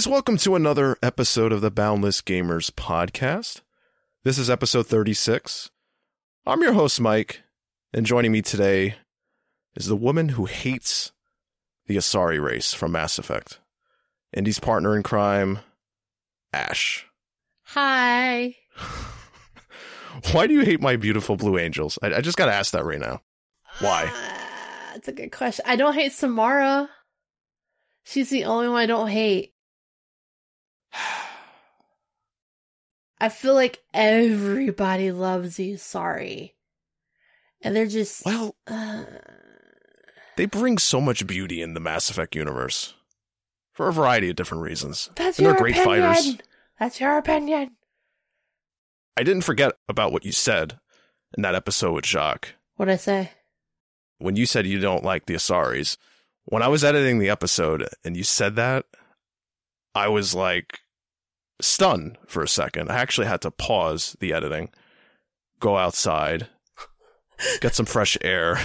Guys, welcome to another episode of the Boundless Gamers podcast. This is episode 36. I'm your host, Mike, and joining me today is the woman who hates the Asari race from Mass Effect. Indy's partner in crime, Ash. Hi. Why do you hate my beautiful blue angels? I, I just gotta ask that right now. Why? Uh, that's a good question. I don't hate Samara. She's the only one I don't hate. I feel like everybody loves the Asari. And they're just. Well, uh, they bring so much beauty in the Mass Effect universe for a variety of different reasons. that's And your they're great opinion. fighters. That's your opinion. I didn't forget about what you said in that episode with Jacques. What'd I say? When you said you don't like the Asaris, when I was editing the episode and you said that, I was like stunned for a second. I actually had to pause the editing, go outside, get some fresh air.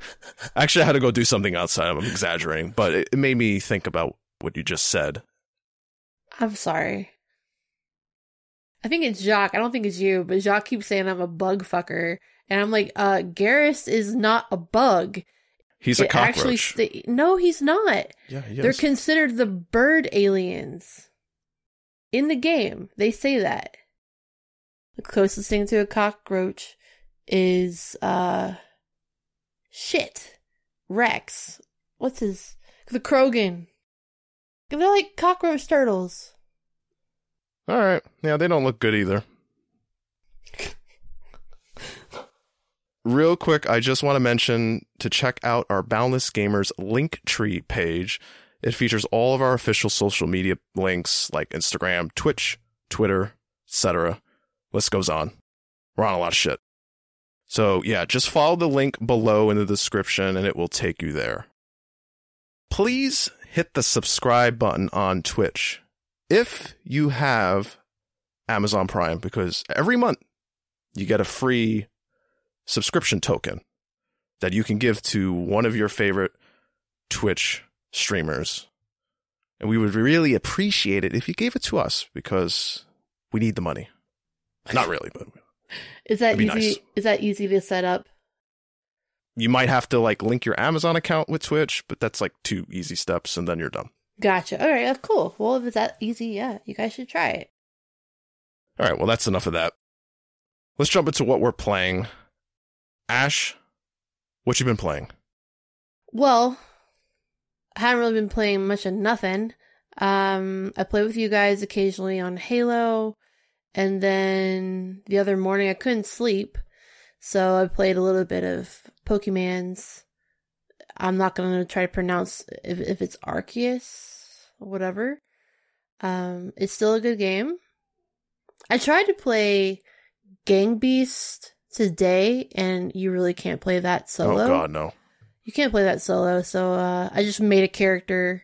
actually, I had to go do something outside. I'm exaggerating, but it, it made me think about what you just said. I'm sorry. I think it's Jacques. I don't think it's you, but Jacques keeps saying I'm a bug fucker. And I'm like, uh, Garrus is not a bug. He's a It actually cockroach. no, he's not. yeah, he They're considered the bird aliens. In the game, they say that. The closest thing to a cockroach is uh shit. Rex. What's his the Krogan. They're like cockroach turtles. All right. Yeah, they don't look good either. Real quick, I just want to mention to check out our Boundless Gamers Linktree page. It features all of our official social media links like Instagram, Twitch, Twitter, etc. List goes on. We're on a lot of shit. So yeah, just follow the link below in the description and it will take you there. Please hit the subscribe button on Twitch if you have Amazon Prime, because every month you get a free subscription token that you can give to one of your favorite Twitch streamers. And we would really appreciate it if you gave it to us because we need the money. Not really, but Is that easy? nice. Is that easy to set up? you might have to like link your Amazon account with Twitch, but that's like two easy steps and then you're done. Gotcha. All right, cool. Well, if it's that easy, yeah, you guys should try it. All right, well, that's enough of that. Let's jump into what we're playing. Ash, what you been playing? Well, I haven't really been playing much of nothing. Um, I play with you guys occasionally on Halo, and then the other morning I couldn't sleep, so I played a little bit of Pokemans. I'm not gonna try to pronounce if if it's Arceus or whatever. Um, it's still a good game. I tried to play Gang Beast today, and you really can't play that solo. Oh God, no. You can't play that solo, so uh, I just made a character,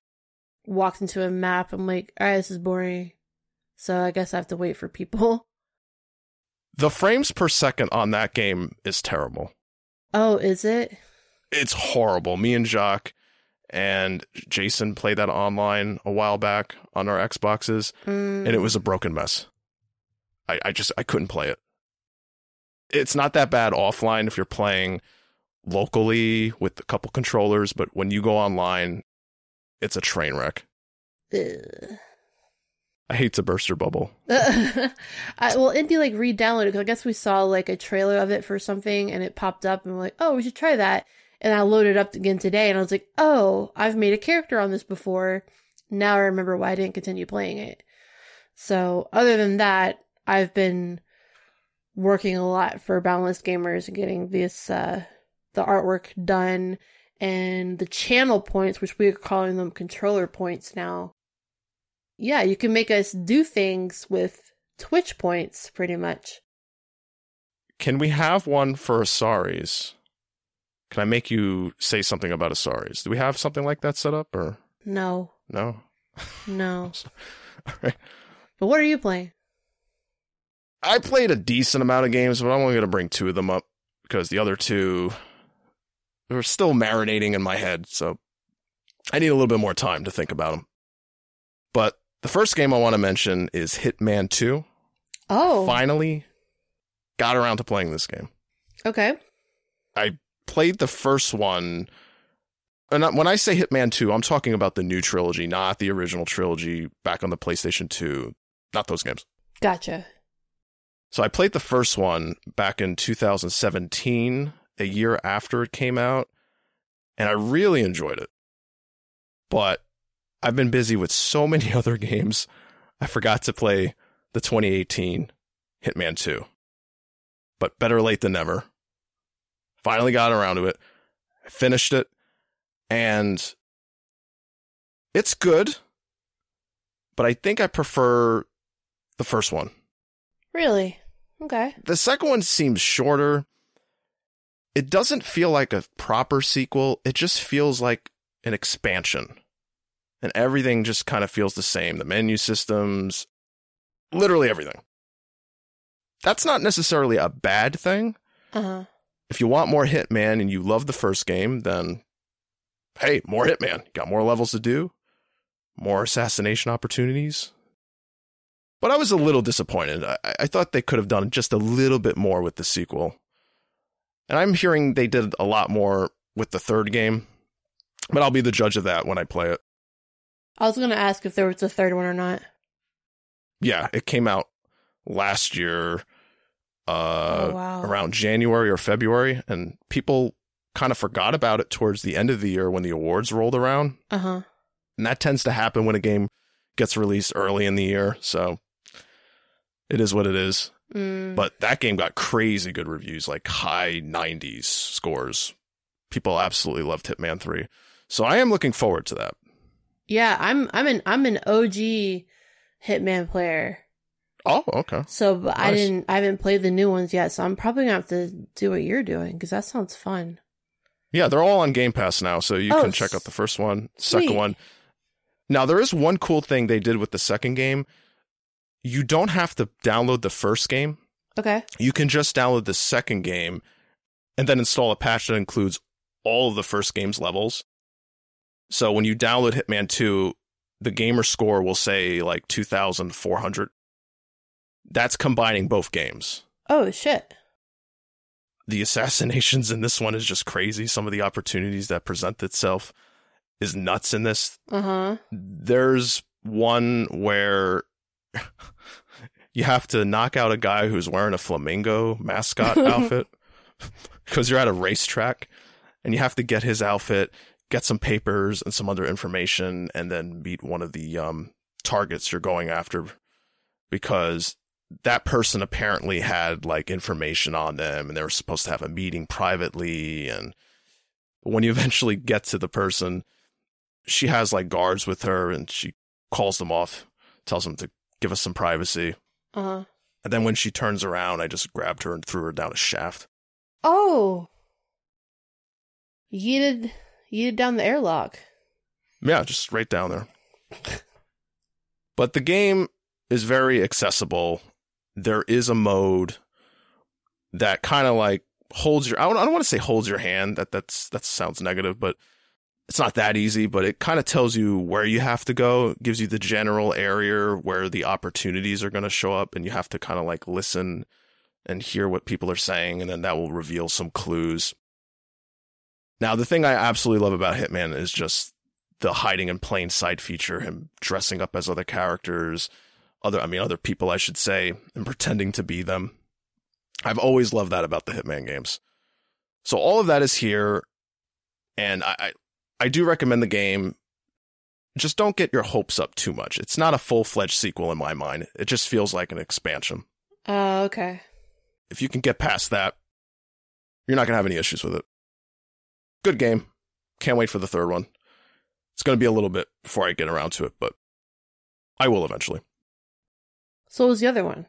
walked into a map. I'm like, all right, this is boring. So I guess I have to wait for people. The frames per second on that game is terrible. Oh, is it? It's horrible. Me and Jacques and Jason played that online a while back on our Xboxes, Mm. and it was a broken mess. I, I just I couldn't play it. It's not that bad offline if you're playing locally with a couple controllers, but when you go online, it's a train wreck. Ugh. I hate to burst your bubble. I, well, Indy like re-downloaded because I guess we saw like a trailer of it for something, and it popped up, and we're like, oh, we should try that. And I loaded it up again today, and I was like, oh, I've made a character on this before. Now I remember why I didn't continue playing it. So, other than that, I've been working a lot for Boundless Gamers and getting this uh the artwork done and the channel points, which we're calling them controller points now. Yeah, you can make us do things with Twitch points, pretty much. Can we have one for Asaris? Can I make you say something about Asaris? Do we have something like that set up or No, no? no. All right. But what are you playing? I played a decent amount of games, but I'm only going to bring two of them up because the other two are still marinating in my head. So I need a little bit more time to think about them. But the first game I want to mention is Hitman 2. Oh, Finally got around to playing this game. okay. I played the first one. And when I say Hitman 2, I'm talking about the new trilogy, not the original trilogy back on the PlayStation 2. Not those games. Gotcha. So I played the first one back in 2017, a year after it came out, and I really enjoyed it. But I've been busy with so many other games, I forgot to play the 2018 Hitman 2. But better late than never. Finally got around to it. I finished it, and it's good, but I think I prefer the first one. Really? Okay. The second one seems shorter. It doesn't feel like a proper sequel. It just feels like an expansion. And everything just kind of feels the same. The menu systems, literally everything. That's not necessarily a bad thing. Uh huh. If you want more Hitman and you love the first game, then hey, more Hitman. Got more levels to do, more assassination opportunities. But I was a little disappointed. I, I thought they could have done just a little bit more with the sequel. And I'm hearing they did a lot more with the third game, but I'll be the judge of that when I play it. I was gonna ask if there was a third one or not. Yeah, it came out last year, uh, oh wow. around January or February, and people kind of forgot about it towards the end of the year when the awards rolled around. Uh huh. And that tends to happen when a game gets released early in the year. So it is what it is. Mm. But that game got crazy good reviews, like high 90s scores. People absolutely loved Hitman 3. So I am looking forward to that. yeah, I'm I'm an I'm an OG Hitman player. Oh, okay. So but I didn't I haven't played the new ones yet. So I'm probably gonna have to do what you're doing because that sounds fun. Yeah, they're all on Game Pass now, so you Oh, can check out the first one, second sweet. one. Now, there is one cool thing they did with the second game. You don't have to download the first game. Okay. You can just download the second game and then install a patch that includes all of the first game's levels. So when you download Hitman 2, the gamer score will say like 2,400. That's combining both games. Oh shit. The assassinations in this one is just crazy. Some of the opportunities that present itself is nuts in this. Uh huh. There's one where you have to knock out a guy who's wearing a flamingo mascot outfit because you're at a racetrack and you have to get his outfit, get some papers and some other information, and then meet one of the um, targets you're going after because that person apparently had like information on them and they were supposed to have a meeting privately. And when you eventually get to the person, she has like guards with her and she calls them off, tells them to give us some privacy. Uh huh. And then when she turns around, I just grabbed her and threw her down a shaft. Oh. Yeeted yeeted down the airlock. Yeah, just right down there. but the game is very accessible. There is a mode that kind of like holds your I don't, I don't want to say holds your hand that that's that sounds negative but it's not that easy but it kind of tells you where you have to go it gives you the general area where the opportunities are going to show up and you have to kind of like listen and hear what people are saying and then that will reveal some clues now the thing I absolutely love about Hitman is just the hiding in plain sight feature him dressing up as other characters other I mean other people I should say and pretending to be them I've always loved that about the Hitman games. So all of that is here, and I, I, I do recommend the game. Just don't get your hopes up too much. It's not a full fledged sequel in my mind. It just feels like an expansion. Oh, okay. If you can get past that, you're not gonna have any issues with it. Good game. Can't wait for the third one. It's gonna be a little bit before I get around to it, but I will eventually. So what was the other one?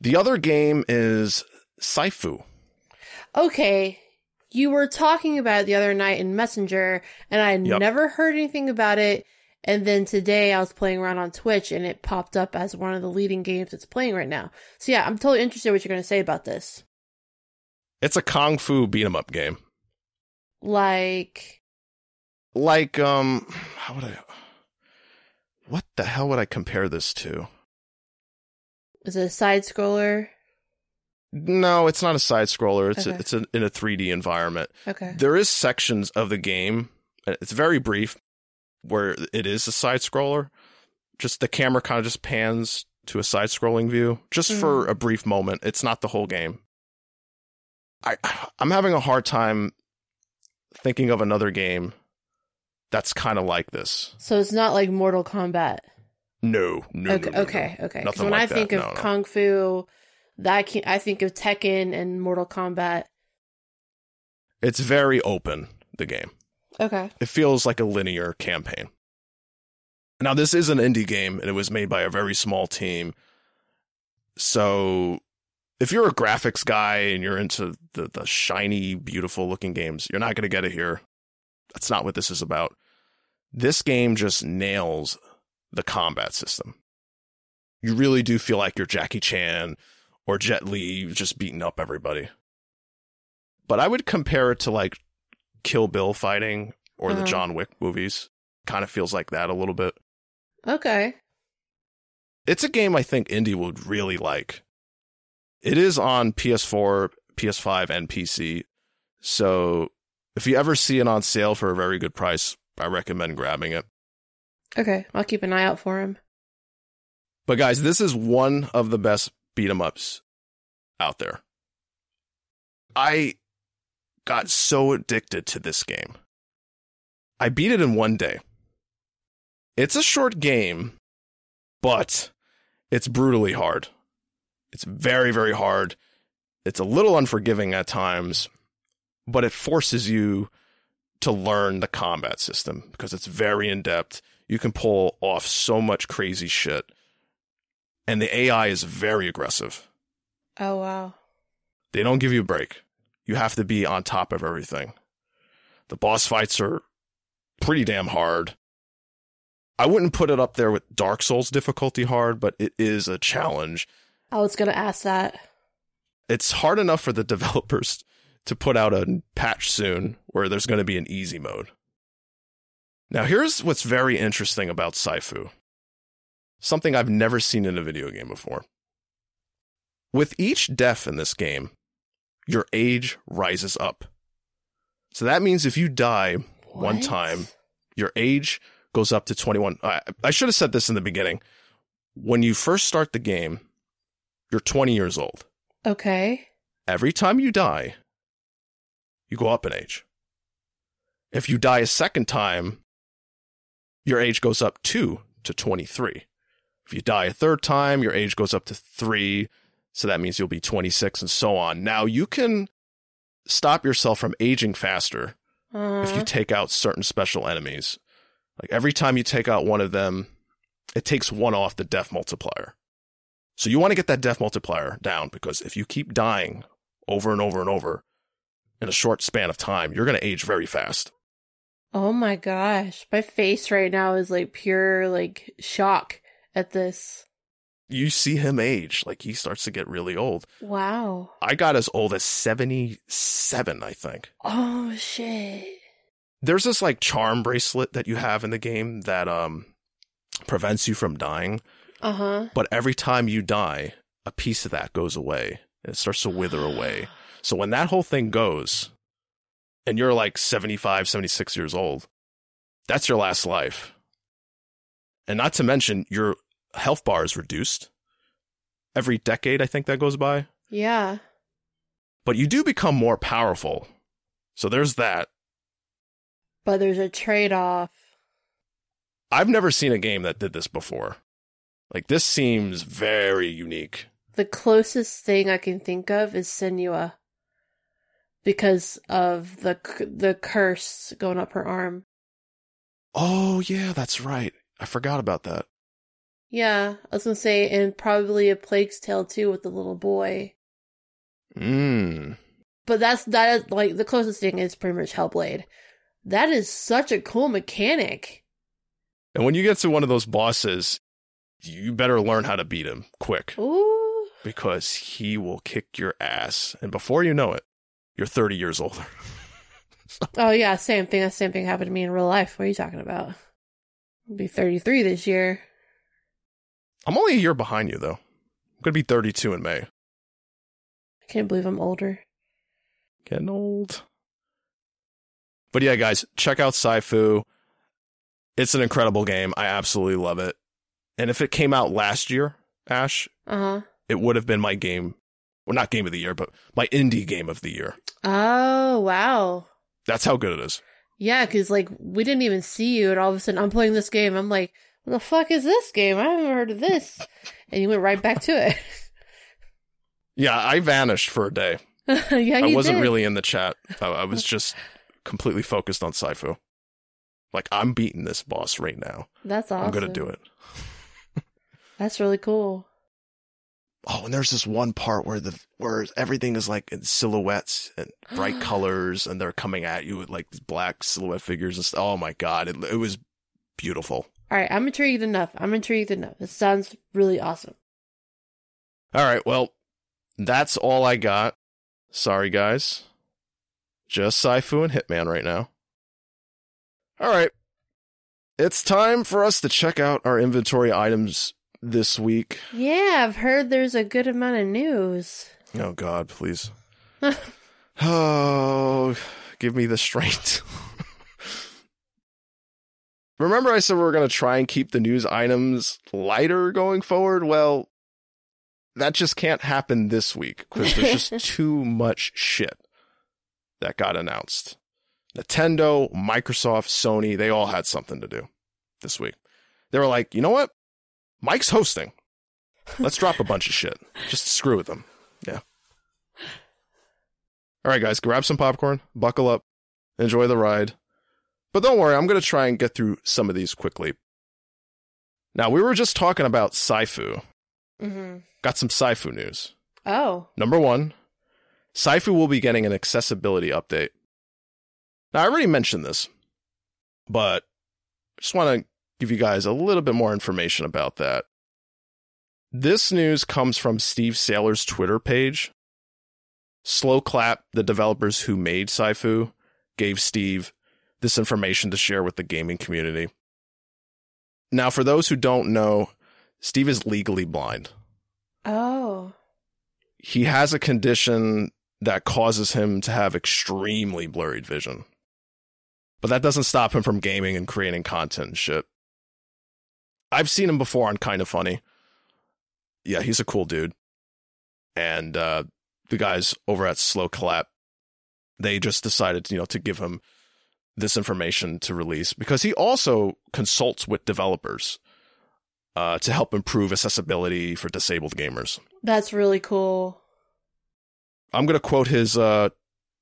The other game is Sifu. Okay. You were talking about it the other night in Messenger, and I had Yep. never heard anything about it. And then today I was playing around on Twitch, and it popped up as one of the leading games it's playing right now. So yeah, I'm totally interested in what you're going to say about this. It's a kung fu beat 'em up game. Like, like um how would I what the hell would I compare this to? Is it a side scroller? No, it's not a side scroller. It's a, it's a, in a 3D environment. Okay. There is sections of the game. It's very brief, where it is a side scroller. Just the camera kind of just pans to a side scrolling view, just for mm-hmm. a brief moment. It's not the whole game. I I'm having a hard time thinking of another game that's kind of like this. So it's not like Mortal Kombat. No, no, okay, no, no, no. okay, okay. 'Cause Nothing when like I think that. of No, no. Kung Fu, that can, I think of Tekken and Mortal Kombat. It's very open. The game. Okay. it feels like a linear campaign. Now, this is an indie game, and it was made by a very small team. So, if you're a graphics guy and you're into the, the shiny, beautiful looking games, you're not going to get it here. That's not what this is about. This game just nails the combat system. You really do feel like you're Jackie Chan or Jet Li just beating up everybody. But I would compare it to like Kill Bill fighting or the Uh-huh. John Wick movies. Kind of feels like that a little bit. Okay. It's a game I think Indy would really like. It is on PS4, PS5, and PC. So if you ever see it on sale for a very good price, I recommend grabbing it. Okay. I'll keep an eye out for him. But guys, this is one of the best beat 'em ups out there. I got so addicted to this game. I beat it in one day. It's a short game, but it's brutally hard. It's very, very hard. It's a little unforgiving at times, but it forces you to learn the combat system because it's very in depth. You can pull off so much crazy shit. And the AI is very aggressive. Oh wow. They don't give you a break. You have to be on top of everything. The boss fights are pretty damn hard. I wouldn't put it up there with Dark Souls difficulty hard, but it is a challenge. I was gonna ask that. It's hard enough for the developers to put out a patch soon where there's going to be an easy mode. Now, here's what's very interesting about Sifu. Something I've never seen in a video game before. With each death in this game, your age rises up. So that means if you die one time, your age goes up to 21. I, I should have said this in the beginning. When you first start the game, you're 20 years old. Okay. Every time you die, you go up in age. If you die a second time, your age goes up two to 23. If you die a third time, your age goes up to three. So that means you'll be 26 and so on. Now you can stop yourself from aging faster Uh, if you take out certain special enemies. Like every time you take out one of them, it takes one off the death multiplier. So you want to get that death multiplier down because if you keep dying over and over and over in a short span of time, you're going to age very fast. oh my gosh, my face right now is like pure like shock at this. You see him age, like he starts to get really old. Wow. I got as old as 77, I think. Oh shit. There's this like charm bracelet that you have in the game that um prevents you from dying. Uh huh. But every time you die, a piece of that goes away. and It starts to wither away. So when that whole thing goes, and you're like 75, 76 years old, that's your last life. And not to mention, your health bar is reduced every decade, I think that goes by. Yeah. But you do become more powerful. So there's that. But there's a trade off. I've never seen a game that did this before. Like, this seems very unique. The closest thing I can think of is Senua. Because of the the curse going up her arm. Oh, yeah, that's right. I forgot about that. Yeah, I was gonna say, and probably a Plague's Tale too with the little boy. Mmm. But that's that is like the closest thing is pretty much Hellblade. That is such a cool mechanic. And when you get to one of those bosses, you better learn how to beat him quick Ooh. because he will kick your ass. And before you know it, you're 30 years older. Oh yeah, same thing. That same thing happened to me in real life. What are you talking about? I'll be 33 this year. I'm only a year behind you, though. I'm going to be 32 in May. I can't believe I'm older. Getting old. But yeah, guys, check out Sifu. It's an incredible game. I absolutely love it. And if it came out last year, Ash, Uh huh. it would have been my game. Well, not game of the year, but my indie game of the year. Oh, wow. That's how good it is. Yeah, because like we didn't even see you, and all of a sudden I'm playing this game. I'm like, the fuck is this game? I haven't heard of this. And you went right back to it. Yeah, I vanished for a day. yeah, I wasn't did. really in the chat. I, I was just completely focused on Sifu. Like, I'm beating this boss right now. That's awesome. I'm going to do it. That's really cool. Oh, and there's this one part where the where everything is like in silhouettes and bright colors, and they're coming at you with like black silhouette figures and stuff. Oh my god, it, it was beautiful. All right, I'm intrigued enough. I'm intrigued enough. This sounds really awesome. All right, well, that's all I got. Sorry, guys. Just Sifu and Hitman right now. All right. It's time for us to check out our inventory items this week. Yeah, I've heard there's a good amount of news. Oh, God, please. oh, give me the strength. Remember, I said we are going to try and keep the news items lighter going forward? Well, that just can't happen this week because there's just too much shit that got announced. Nintendo, Microsoft, Sony, they all had something to do this week. They were like, you know what? Mike's hosting. Let's drop a bunch of shit. Just screw with them. Yeah. All right, guys, grab some popcorn, buckle up, enjoy the ride. But don't worry, I'm going to try and get through some of these quickly. Now, we were just talking about Sifu. Mm-hmm. Got some Sifu news. Oh, Number one, Sifu will be getting an accessibility update. Now, I already mentioned this, but I just want to give you guys a little bit more information about that. This news comes from Steve Saylor's Twitter page. Sloclap, the developers who made Sifu, gave Steve this information to share with the gaming community. Now, for those who don't know, Steve is legally blind oh, he has a condition that causes him to have extremely blurred vision. But that doesn't stop him from gaming and creating content and shit. I've seen him before on Kind of Funny. Yeah, he's a cool dude. And uh, the guys over at Sloclap, they just decided, you know, to give him this information to release because he also consults with developers uh, to help improve accessibility for disabled gamers. that's really cool. I'm going to quote his uh,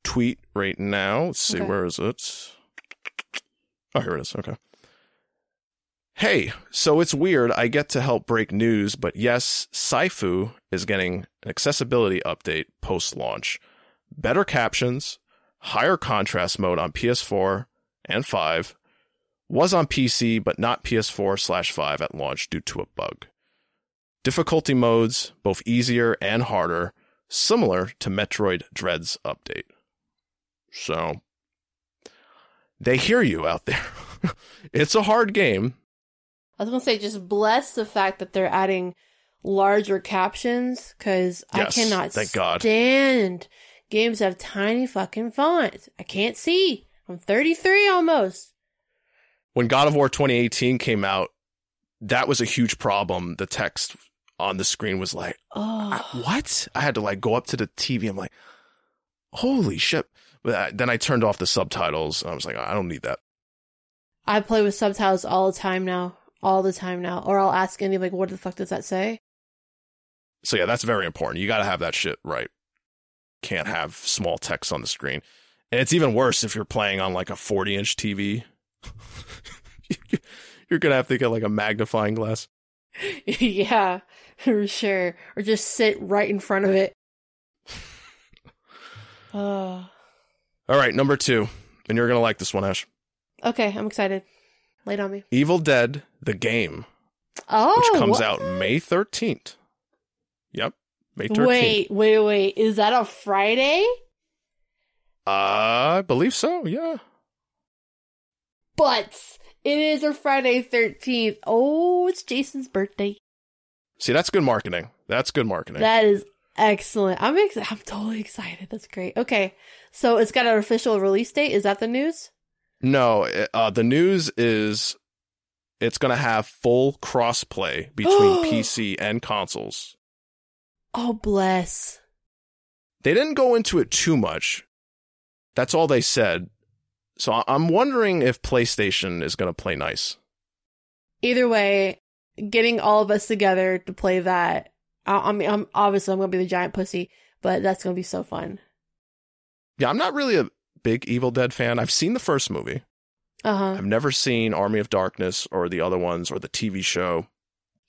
tweet right now. Let's see, Okay. where is it? Oh, here it is. Okay. Hey, so it's weird. I get to help break news, but yes, Sifu is getting an accessibility update post launch. Better captions, higher contrast mode on PS4 and 5, was on PC but not PS4 slash 5 at launch due to a bug. Difficulty modes, both easier and harder, similar to Metroid Dread's update. So, they hear you out there. it's a hard game. I was gonna say, just bless the fact that they're adding larger captions because I cannot thank God. Games have tiny fucking fonts. I can't see. I'm 33 almost. When God of War 2018 came out, that was a huge problem. The text on the screen was like, oh. I- Oh, what? I had to like go up to the TV. I'm like, holy shit. But I- then I turned off the subtitles. And I was like, I don't need that. I play with subtitles all the time now. All the time now. Or I'll ask Andy, like, what the fuck does that say? So yeah, that's very important. You got to have that shit right. Can't have small text on the screen. And it's even worse if you're playing on like a 40 inch TV. you're going to have to get like a magnifying glass. yeah, for sure. Or just sit right in front of it. Oh. All right, number two. And you're going to like this one, Ash. Okay, I'm excited. It on me. Evil Dead, the game, Oh, which comes what? out May 13th. Yep, May 13th. Wait, wait, wait. Is that a Friday? I believe so, yeah. But It is a Friday 13th. Oh, it's Jason's birthday. See, that's good marketing. That's good marketing. That is excellent. I'm ex- I'm totally excited. That's great. Okay. So it's got an official release date. Is that the news? no, uh, the news is it's going to have full crossplay between PC and consoles. Oh, bless. They didn't go into it too much. That's all they said. So I'm wondering if PlayStation is going to play nice. Either way, getting all of us together to play that. I, I mean, I'm obviously I'm gonna be the giant pussy, but that's gonna be so fun. Yeah, I'm not really a big Evil Dead fan. I've seen the first movie. Uh huh. I've never seen Army of Darkness or the other ones or the TV show.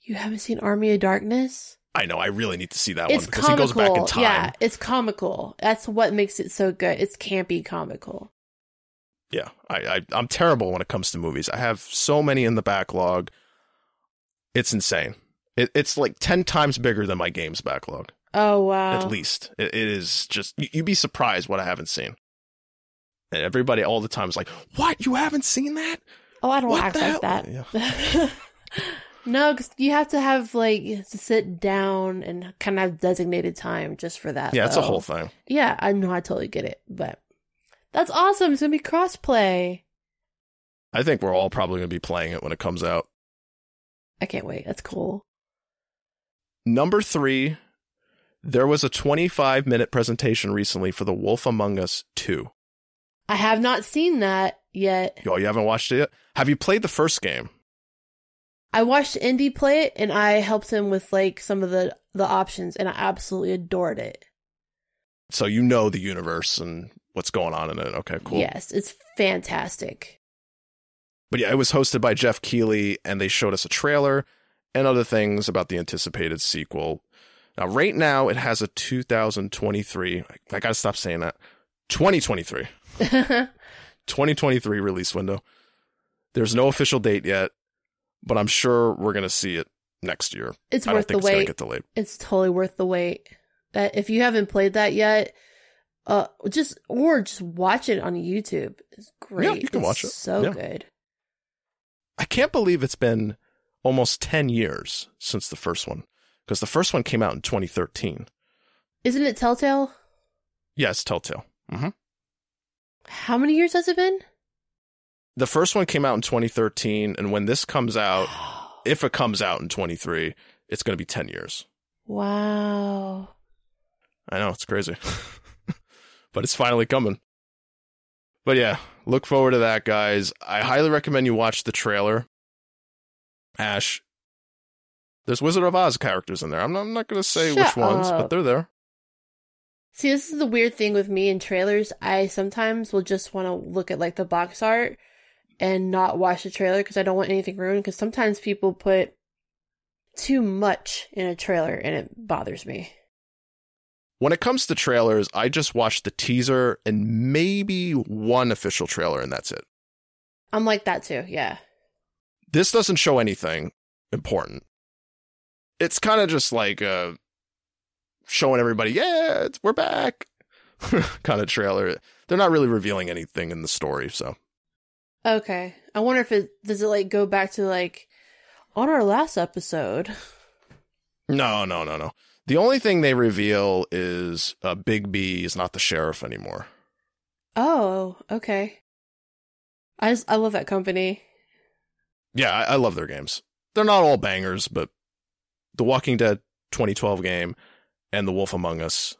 You haven't seen Army of Darkness? I know. I really need to see that it's one because comical. he goes back in time. Yeah, it's comical. That's what makes it so good. It's campy comical. Yeah, I, I I'm terrible when it comes to movies. I have so many in the backlog. It's insane. It, it's like ten times bigger than my games backlog, Oh wow. at least. It, it is just you, you'd be surprised what I haven't seen. And everybody all the time is like, "What? You haven't seen that?" Oh, I don't What act like that. no, because you have to have like to sit down and kind of have designated time just for that. Yeah, it's a whole thing. Yeah, I know. I totally get it, but that's awesome. It's gonna be crossplay. I think we're all probably going to be playing it when it comes out. I can't wait. That's cool. Number three, there was a 25 minute presentation recently for The Wolf Among Us 2. I have not seen that yet. Yo, you haven't watched it yet? Have you played the first game? I watched Indy play it, and I helped him with like some of the the options, and I absolutely adored it. So you know the universe and what's going on in it. Okay, cool. Yes, it's fantastic. But yeah, it was hosted by Geoff Keighley, and they showed us a trailer and other things about the anticipated sequel. Now, right now, it has a 2023. I, I gotta stop saying that. 2023. 2023 release window. There's no official date yet, but I'm sure we're gonna see it next year. it's I worth the it's wait. get delayed. It's totally worth the wait. That if you haven't played that yet, uh, just or just watch it on YouTube. It's great. Yeah, you can It's watch it. So Yeah. good. I can't believe it's been almost 10 years since the first one, because the first one came out in 2013. Isn't it Telltale? Yes, Telltale. hmm How many years has it been? The first one came out in 2013, and when this comes out, if it comes out in 23, it's going to be 10 years. wow. I know, it's crazy. but it's finally coming. But yeah, look forward to that, guys. I highly recommend you watch the trailer. Ash, there's Wizard of Oz characters in there. I'm not, I'm not going to say Shut which ones, but they're there. See, this is the weird thing with me in trailers. I sometimes will just want to look at like the box art and not watch the trailer because I don't want anything ruined. Because sometimes people put too much in a trailer and it bothers me. When it comes to trailers, I just watch the teaser and maybe one official trailer, and that's it. I'm like that too. Yeah. This doesn't show anything important. It's kind of just like uh, showing everybody, yeah, it's, we're back, kind of trailer. They're not really revealing anything in the story, so Okay. I wonder if it does it like go back to like on our last episode. no, no, no, no. The only thing they reveal is uh, Big B is not the sheriff anymore. Oh, okay. I just I love that company. Yeah, I, I love their games. They're not all bangers, but the Walking Dead 2012 game and The Wolf Among Us,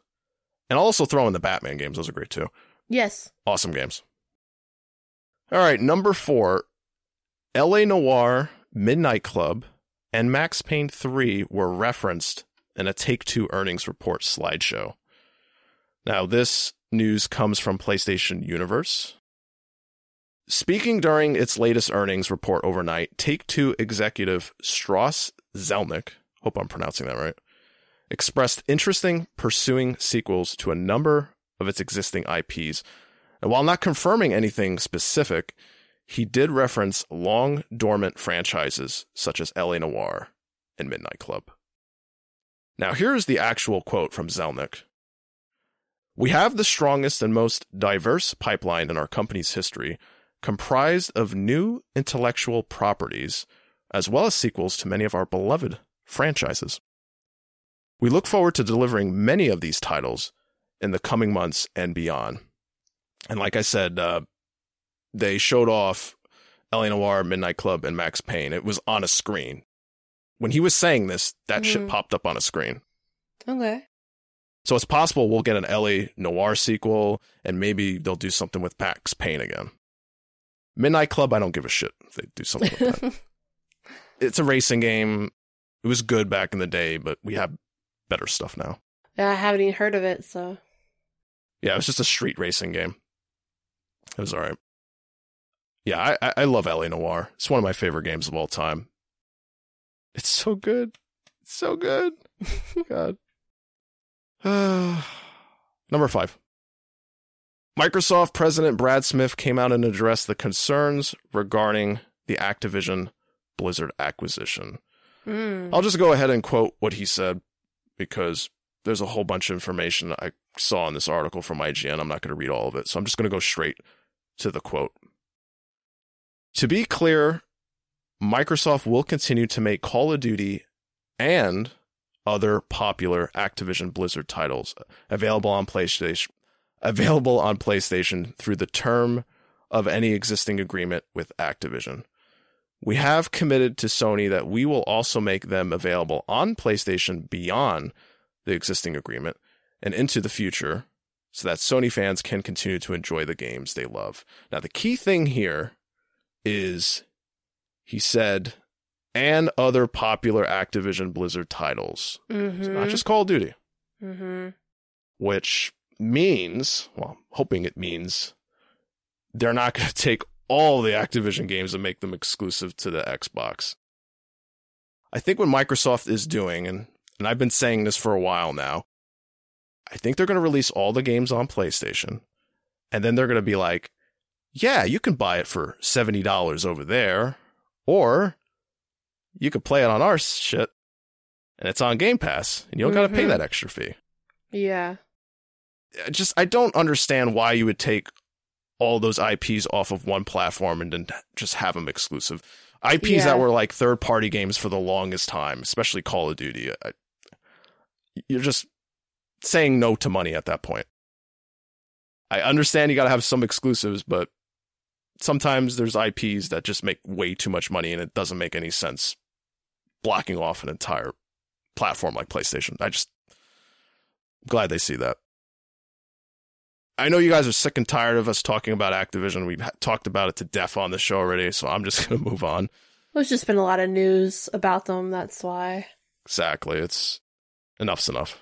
and I'll also throw in the Batman games. Those are great too. Yes. Awesome games. All right, number four, L.A. Noire, Midnight Club, and Max Payne 3 were referenced in a Take Two earnings report slideshow. Now, this news comes from PlayStation Universe. Speaking during its latest earnings report overnight, Take Two executive Strauss Zelnick, hope I'm pronouncing that right, expressed interest in pursuing sequels to a number of its existing IPs. And while not confirming anything specific, he did reference long dormant franchises such as LA Noire and Midnight Club. Now, here's the actual quote from Zelnick. We have the strongest and most diverse pipeline in our company's history, comprised of new intellectual properties, as well as sequels to many of our beloved franchises. We look forward to delivering many of these titles in the coming months and beyond. And like I said, uh, they showed off LA Noire, Midnight Club, and Max Payne. It was on a screen. When he was saying this, that shit Mhm. popped up on a screen. Okay. So it's possible we'll get an LA Noire sequel, and maybe they'll do something with Max Payne again. Midnight Club, I don't give a shit if they do something with that. it's a racing game. It was good back in the day, but we have better stuff now. yeah, I haven't even heard of it, so Yeah, it was just a street racing game. It was all right. Yeah, I, I- I love LA Noire. It's one of my favorite games of all time. It's so good. It's so good. God. Number five. Microsoft President Brad Smith came out and addressed the concerns regarding the Activision Blizzard acquisition. Mm. I'll just go ahead and quote what he said because there's a whole bunch of information I saw in this article from IGN. I'm not going to read all of it, so I'm just going to go straight to the quote. To be clear, Microsoft will continue to make Call of Duty and other popular Activision Blizzard titles available on PlayStation available on PlayStation through the term of any existing agreement with Activision. We have committed to Sony that we will also make them available on PlayStation beyond the existing agreement and into the future so that Sony fans can continue to enjoy the games they love. Now, the key thing here is he said, and other popular Activision Blizzard titles. Mm-hmm. Not just Call of Duty, mm-hmm. which means, well, I'm hoping it means they're not going to take all the Activision games and make them exclusive to the Xbox. I think what Microsoft is doing, and, and I've been saying this for a while now, I think they're going to release all the games on PlayStation, and then they're going to be like, yeah, you can buy it for $70 over there, or you could play it on our shit, and it's on Game Pass, and you don't got to pay mm-hmm. that extra fee. Yeah. I just I don't understand why you would take all those IPs off of one platform and then just have them exclusive. IPs Yeah. that were like third party games for the longest time, especially Call of Duty. I, you're just saying no to money at that point. I understand you got to have some exclusives, but sometimes there's IPs that just make way too much money and it doesn't make any sense blocking off an entire platform like PlayStation. I just glad they see that. I know you guys are sick and tired of us talking about Activision. We've ha- talked about it to death on the show already, so I'm just going to move on. There's just been a lot of news about them. That's why. Exactly. It's enough's enough.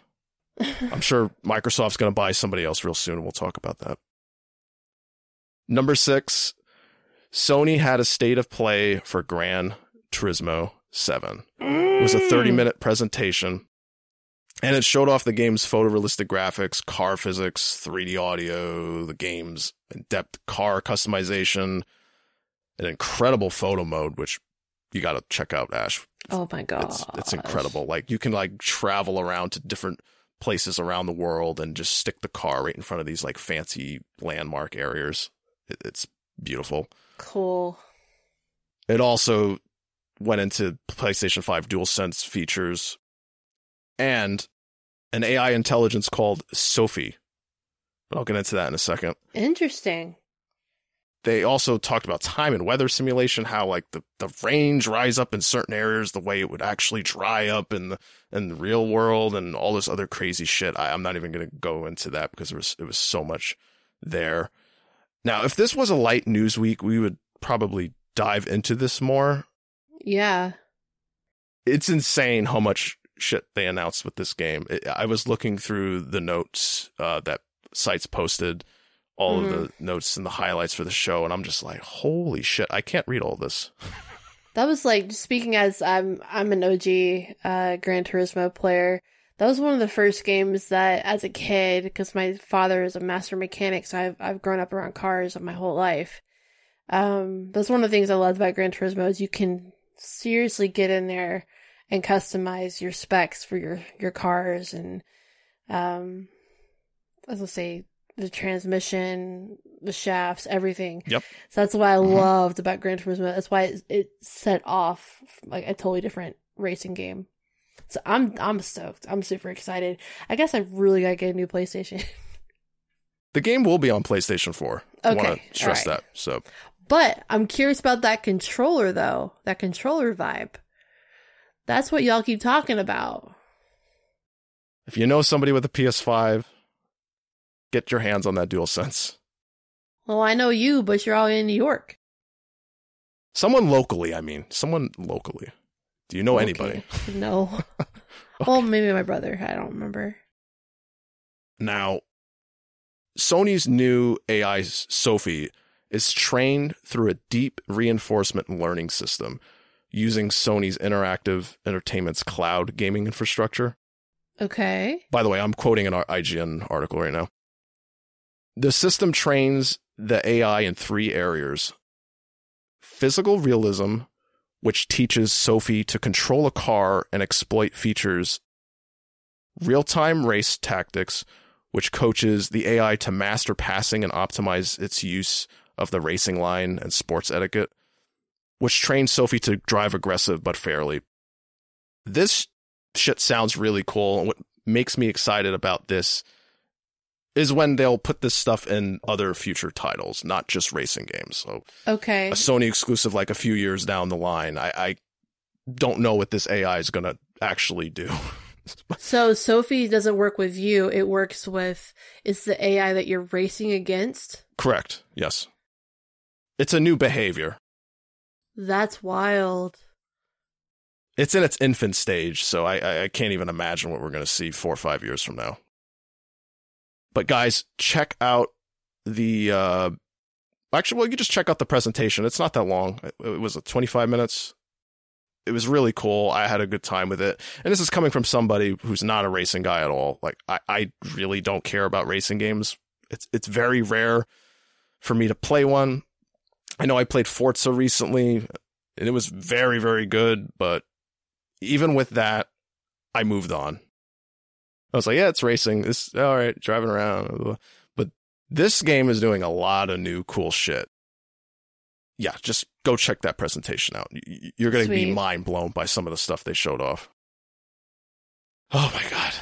I'm sure Microsoft's going to buy somebody else real soon, and we'll talk about that. Number six, Sony had a state of play for Gran Turismo 7. It was a mm. 30 minute presentation, and it showed off the game's photorealistic graphics, car physics, 3D audio, the game's in depth car customization, an incredible photo mode, which you got to check out, Ash. Oh my god. It's it's incredible. Like you can like travel around to different places around the world and just stick the car right in front of these like fancy landmark areas. It, it's beautiful. Cool. It also went into PlayStation 5 DualSense features and an AI intelligence called Sophie. But I'll get into that in a second. Interesting. They also talked about time and weather simulation, how like the, the range rise up in certain areas, the way it would actually dry up in the in the real world, and all this other crazy shit. I, I'm not even going to go into that because there was it was so much there. Now, if this was a light news week, we would probably dive into this more. Yeah. It's insane how much shit they announced with this game. It, I was looking through the notes uh, that sites posted, all of the notes and the highlights for the show, and I'm just like, holy shit! I can't read all this. That was like speaking as I'm I'm an OG uh Gran Turismo player. That was one of the first games that as a kid because my father is a master mechanic so I've I've grown up around cars my whole life. Um that's one of the things I loved about Gran Turismo is you can seriously get in there and customize your specs for your your cars and um as I say the transmission, the shafts, everything. Yep. So that's what I Mhm. loved about Gran Turismo. That's why it, it set off like a totally different racing game. So I'm I'm stoked. I'm super excited. I guess I really gotta get a new PlayStation. The game will be on PlayStation 4. I want Okay, to stress alright. that. So But I'm curious about that controller though. That controller vibe. That's what y'all keep talking about. if you know somebody with a PS5, get your hands on that DualSense. Well, I know you, but you're all in New York. Someone locally, I mean, someone locally. Do you know anybody? Okay. No. Well, maybe my brother. I don't remember. Now, Sony's new AI Sophy is trained through a deep reinforcement learning system using Sony's interactive entertainment's cloud gaming infrastructure. Okay. By the way, I'm quoting an IGN article right now. The system trains the AI in three areas physical realism, which teaches Sophy to control a car and exploit features, real time race tactics, which coaches the AI to master passing and optimize its use of the racing line and sports etiquette, which trains Sophy to drive aggressive but fairly. This shit sounds really cool. And what makes me excited about this is when they'll put this stuff in other future titles, not just racing games. So Okay. a Sony exclusive like a few years down the line. I, I don't know what this AI is going to actually do. So Sophy doesn't work with you. It works with it's the AI that you're racing against. Correct. Yes. It's a new behavior. That's wild. It's in its infant stage, so I, I, I can't even imagine what we're going to see four or five years from now. But guys, check out the. Uh, actually, well, you just check out the presentation. It's not that long. It, it was uh, 25 minutes. It was really cool. I had a good time with it. And this is coming from somebody who's not a racing guy at all. Like I, I really don't care about racing games. It's it's very rare for me to play one. I know I played Forza recently, and it was very, very good, but even with that, I moved on. I was like, yeah, it's racing. This all right, driving around. But this game is doing a lot of new cool shit. Yeah, just go check that presentation out. You're going to be mind blown by some of the stuff they showed off. Oh my god.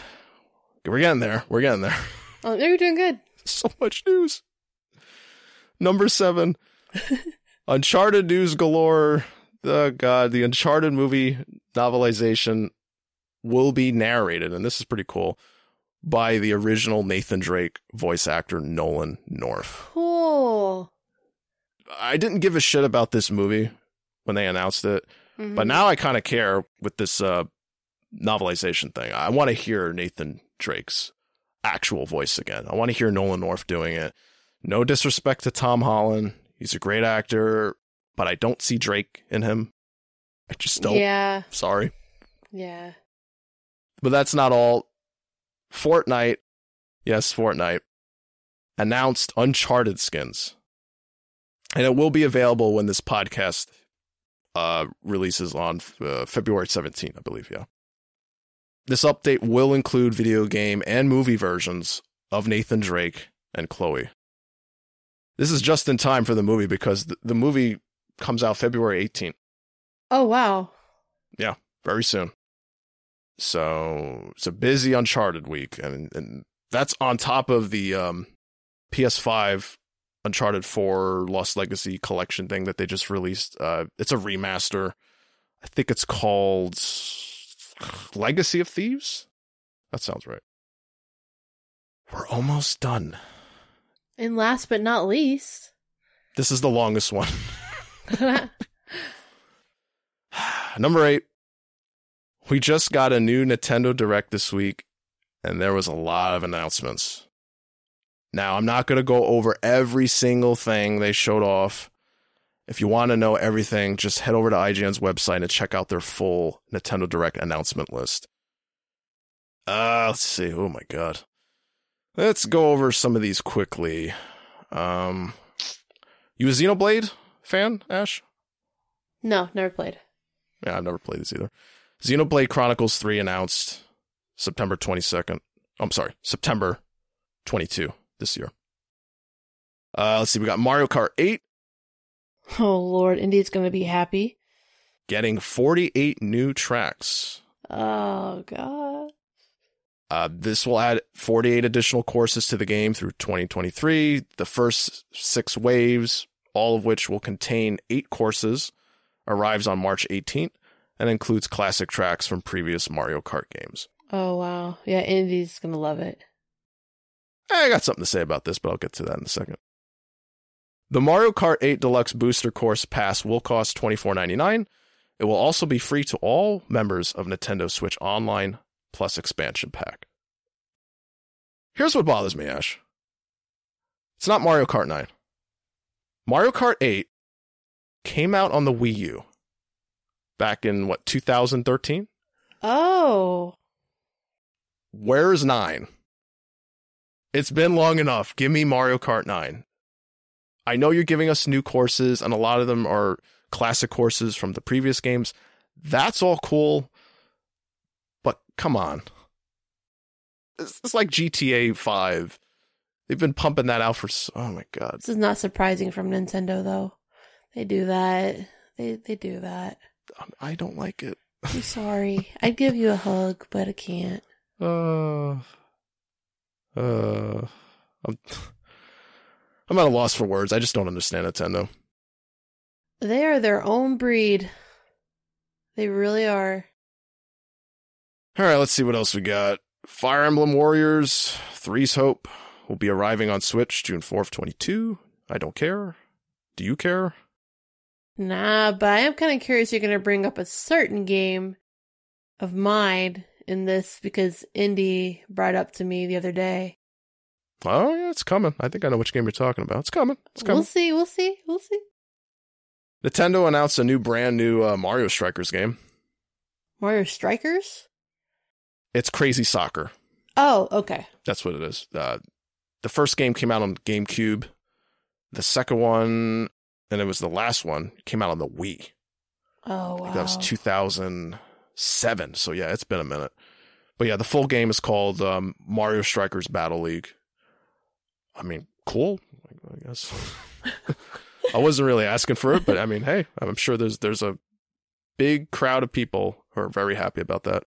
We're getting there. We're getting there. Oh, you're doing good. so much news. Number seven, Uncharted news galore. Oh God, the Uncharted movie novelization will be narrated, and this is pretty cool, by the original Nathan Drake voice actor Nolan North. Cool. I didn't give a shit about this movie when they announced it, Mhm. but now I kind of care with this uh, novelization thing. I want to hear Nathan Drake's actual voice again. I want to hear Nolan North doing it. No disrespect to Tom Holland. He's a great actor, but I don't see Drake in him. I just don't. Yeah. Sorry. Yeah. But that's not all. Fortnite, yes, Fortnite, announced Uncharted skins. And it will be available when this podcast uh, releases on uh, February 17th, I believe, yeah. This update will include video game and movie versions of Nathan Drake and Chloe. This is just in time for the movie because the, the movie comes out February 18th Oh wow. Yeah, very soon. So it's a busy Uncharted week, and and that's on top of the um, PS5 Uncharted 4 Lost Legacy collection thing that they just released. Uh, it's a remaster. I think it's called Legacy of Thieves. That sounds right. We're almost done. And last but not least, This is the longest one. Number eight. We just got a new Nintendo Direct this week, and there was a lot of announcements. Now, I'm not going to go over every single thing they showed off. If you want to know everything, just head over to IGN's website and check out their full Nintendo Direct announcement list. Uh, let's see. Oh my god. Let's go over some of these quickly. Um, you a Xenoblade fan, Ash? no, never played. Yeah, I've never played this either. Xenoblade Chronicles 3 announced September 22nd. I'm sorry, September 22 this year. Uh, let's see. We got Mario Kart 8 Oh Lord, Indy's gonna be happy. getting 48 new tracks. Oh God. Uh, this will add 48 additional courses to the game through 2023. The first six waves, all of which will contain eight courses, arrives on March 18th and includes classic tracks from previous Mario Kart games. Oh wow. Yeah, Indy's gonna love it. Eh, I got something to say about this, but I'll get to that in a second. The Mario Kart 8 Deluxe Booster Course Pass will cost $24.99. It will also be free to all members of Nintendo Switch Online plus expansion pack. Here's what bothers me, Ash. It's not Mario Kart 9. Mario Kart 8 came out on the Wii U back in what 2013. Oh. Where's 9? It's been long enough. Give me Mario Kart 9. I know you're giving us new courses, and a lot of them are classic courses from the previous games. That's all cool. But come on. It's, it's like GTA 5. They've been pumping that out for so, oh my god. This is not surprising from Nintendo though. They do that. They they do that. I don't like it. I'm sorry. I'd give you a hug, but I can't. Uh, uh, I'm, I'm at a loss for words. I just don't understand Nintendo. They are their own breed. They really are. All right, let's see what else we got. Fire Emblem Warriors, Three Hopes will be arriving on Switch June 4th, 22. I don't care. Do you care? Nah, but I am kind of curious you're going to bring up a certain game of mine in this because Indy brought up to me the other day. Oh, yeah, it's coming. I think I know which game you're talking about. It's coming. It's coming. We'll see. We'll see. We'll see. Nintendo announced a new brand new uh, Mario Strikers game. Mario Strikers? It's Crazy Soccer. Oh, okay. That's what it is. Uh, the first game came out on GameCube. The second one, and it was the last one, came out on the Wii. Oh, wow. that was 2007. So yeah, it's been a minute. But yeah, the full game is called um, Mario Strikers Battle League. I mean, cool. I guess I wasn't really asking for it, but I mean, hey, I'm sure there's there's a big crowd of people who are very happy about that.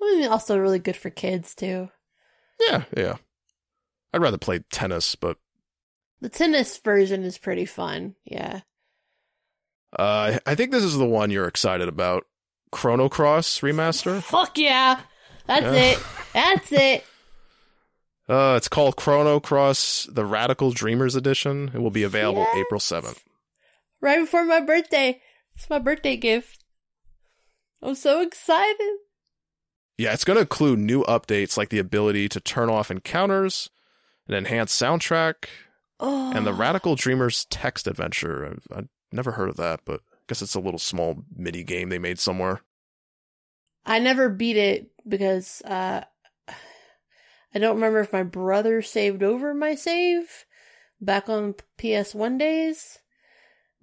I mean, also really good for kids, too. Yeah, yeah. I'd rather play tennis, but The tennis version is pretty fun. Yeah. uh, I think this is the one you're excited about. Chrono Cross remaster. Fuck yeah. That's Yeah. it. That's it. Uh, it's called Chrono Cross: The Radical Dreamers Edition. It will be available Yes. April seventh. Right before my birthday. It's my birthday gift. I'm so excited. Yeah, it's going to include new updates like the ability to turn off encounters, an enhanced soundtrack, Oh. and the Radical Dreamers text adventure. I've, I've never heard of that, but I guess it's a little small mini game they made somewhere. I never beat it because uh I don't remember if my brother saved over my save back on PS1 days,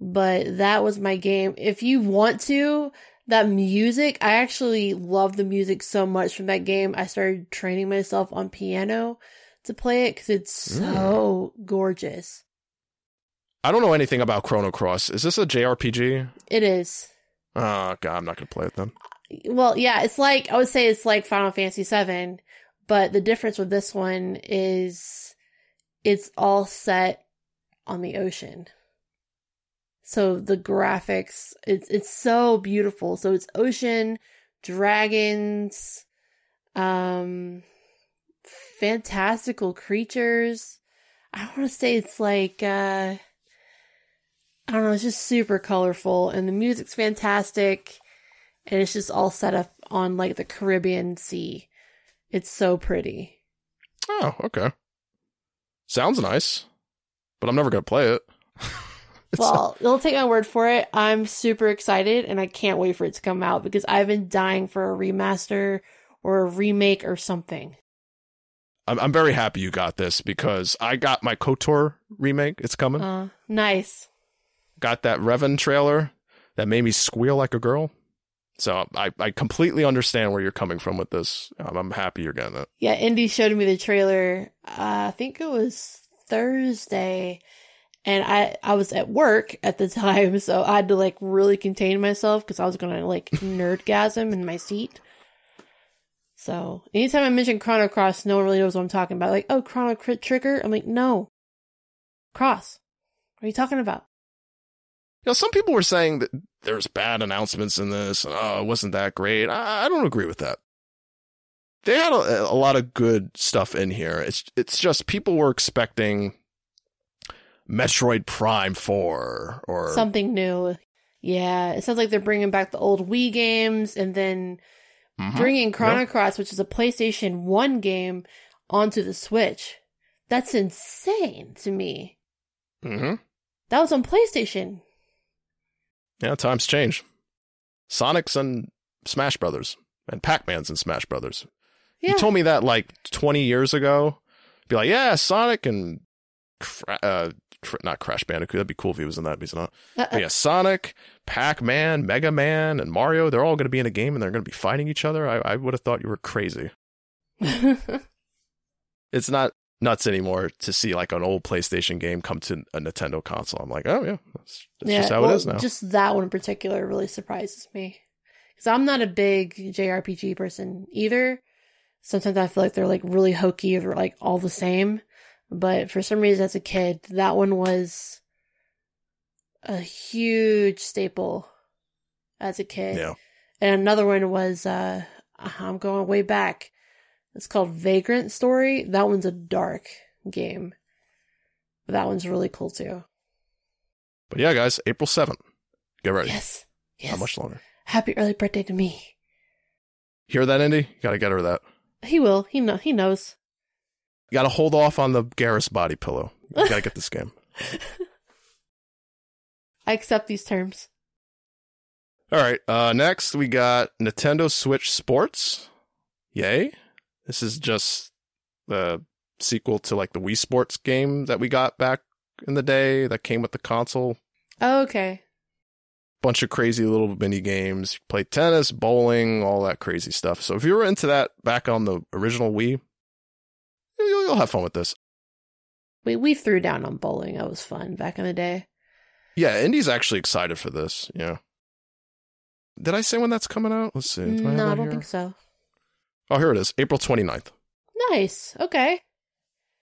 but that was my game. If you want to, that music, I actually love the music so much from that game. I started training myself on piano to play it because it's so gorgeous. I don't know anything about Chrono Cross. Is this a JRPG? It is. Oh, God, I'm not going to play it then. Well, yeah, it's like I would say it's like Final Fantasy VII, but the difference with this one is it's all set on the ocean. So the graphics, it's it's so beautiful. So it's ocean, dragons, um, fantastical creatures. I want to say it's like uh, I don't know. It's just super colorful, and the music's fantastic and it's just all set up on like the Caribbean Sea. It's so pretty. Oh, okay. Sounds nice, but I'm never going to play it. Well, you'll take my word for it. I'm super excited and I can't wait for it to come out because I've been dying for a remaster or a remake or something. I'm, I'm very happy you got this because I got my KOTOR remake. It's coming. Uh, nice. got that Revan trailer that made me squeal like a girl. So I, I completely understand where you're coming from with this. Um, I'm happy you're getting it. Yeah, Indy showed me the trailer. Uh, I think it was Thursday and I I was at work at the time, so I had to like really contain myself because I was gonna like nerdgasm in my seat. So anytime I mention Chrono Cross, no one really knows what I'm talking about. Like, oh, Chrono Crit Trigger. I'm like, no, Cross. What are you talking about? You know, some people were saying that there's bad announcements in this, and oh, it wasn't that great. I, I don't agree with that. They had a, a lot of good stuff in here. It's it's just people were expecting Metroid Prime Four or Something new. Yeah, it sounds like they're bringing back the old Wii games and then Mhm. bringing Chrono Cross, which is a PlayStation 1 game, onto the Switch. That's insane to me. Mhm. That was on PlayStation. Yeah, times change. Sonic's and Smash Brothers, and Pac Man's and Smash Brothers. Yeah. You told me that like 20 years ago. Be like, yeah, Sonic and uh, not Crash Bandicoot. That'd be cool if he was in that, but he's not. Uh, But yeah, Sonic, Pac Man, Mega Man, and Mario, they're all going to be in a game and they're going to be fighting each other. I, I would have thought you were crazy. It's not nuts anymore to see like an old PlayStation game come to a Nintendo console. I'm like, oh, yeah, that's, that's just how well, it is now. Just that one in particular really surprises me. Because I'm not a big JRPG person either. Sometimes I feel like they're like really hokey or like all the same. But for some reason as a kid, that one was a huge staple as a kid. yeah. And another one was uh I'm going way back. It's called Vagrant Story. That one's a dark game. But that one's really cool too. But yeah, guys, April 7th. Get ready. Yes. Yes. How much longer? Happy early birthday to me. Hear that, Indy? Got to get her that. He will. He know. He knows. You got to hold off on the Garrus body pillow. You got to get this game. I accept these terms. All right. Uh, next, we got Nintendo Switch Sports. Yay. This is just the sequel to like the Wii Sports game that we got back in the day that came with the console. Oh, okay. Bunch of crazy little mini games. Play tennis, bowling, all that crazy stuff. So if you were into that back on the original Wii, you'll, have fun with this. We we threw down on bowling. That was fun back in the day. Yeah, Indy's actually excited for this. Yeah. Did I say when that's coming out? Let's see. Do I mm, no, I that don't here? think so. Oh, here it is. April 29th. Nice. Okay.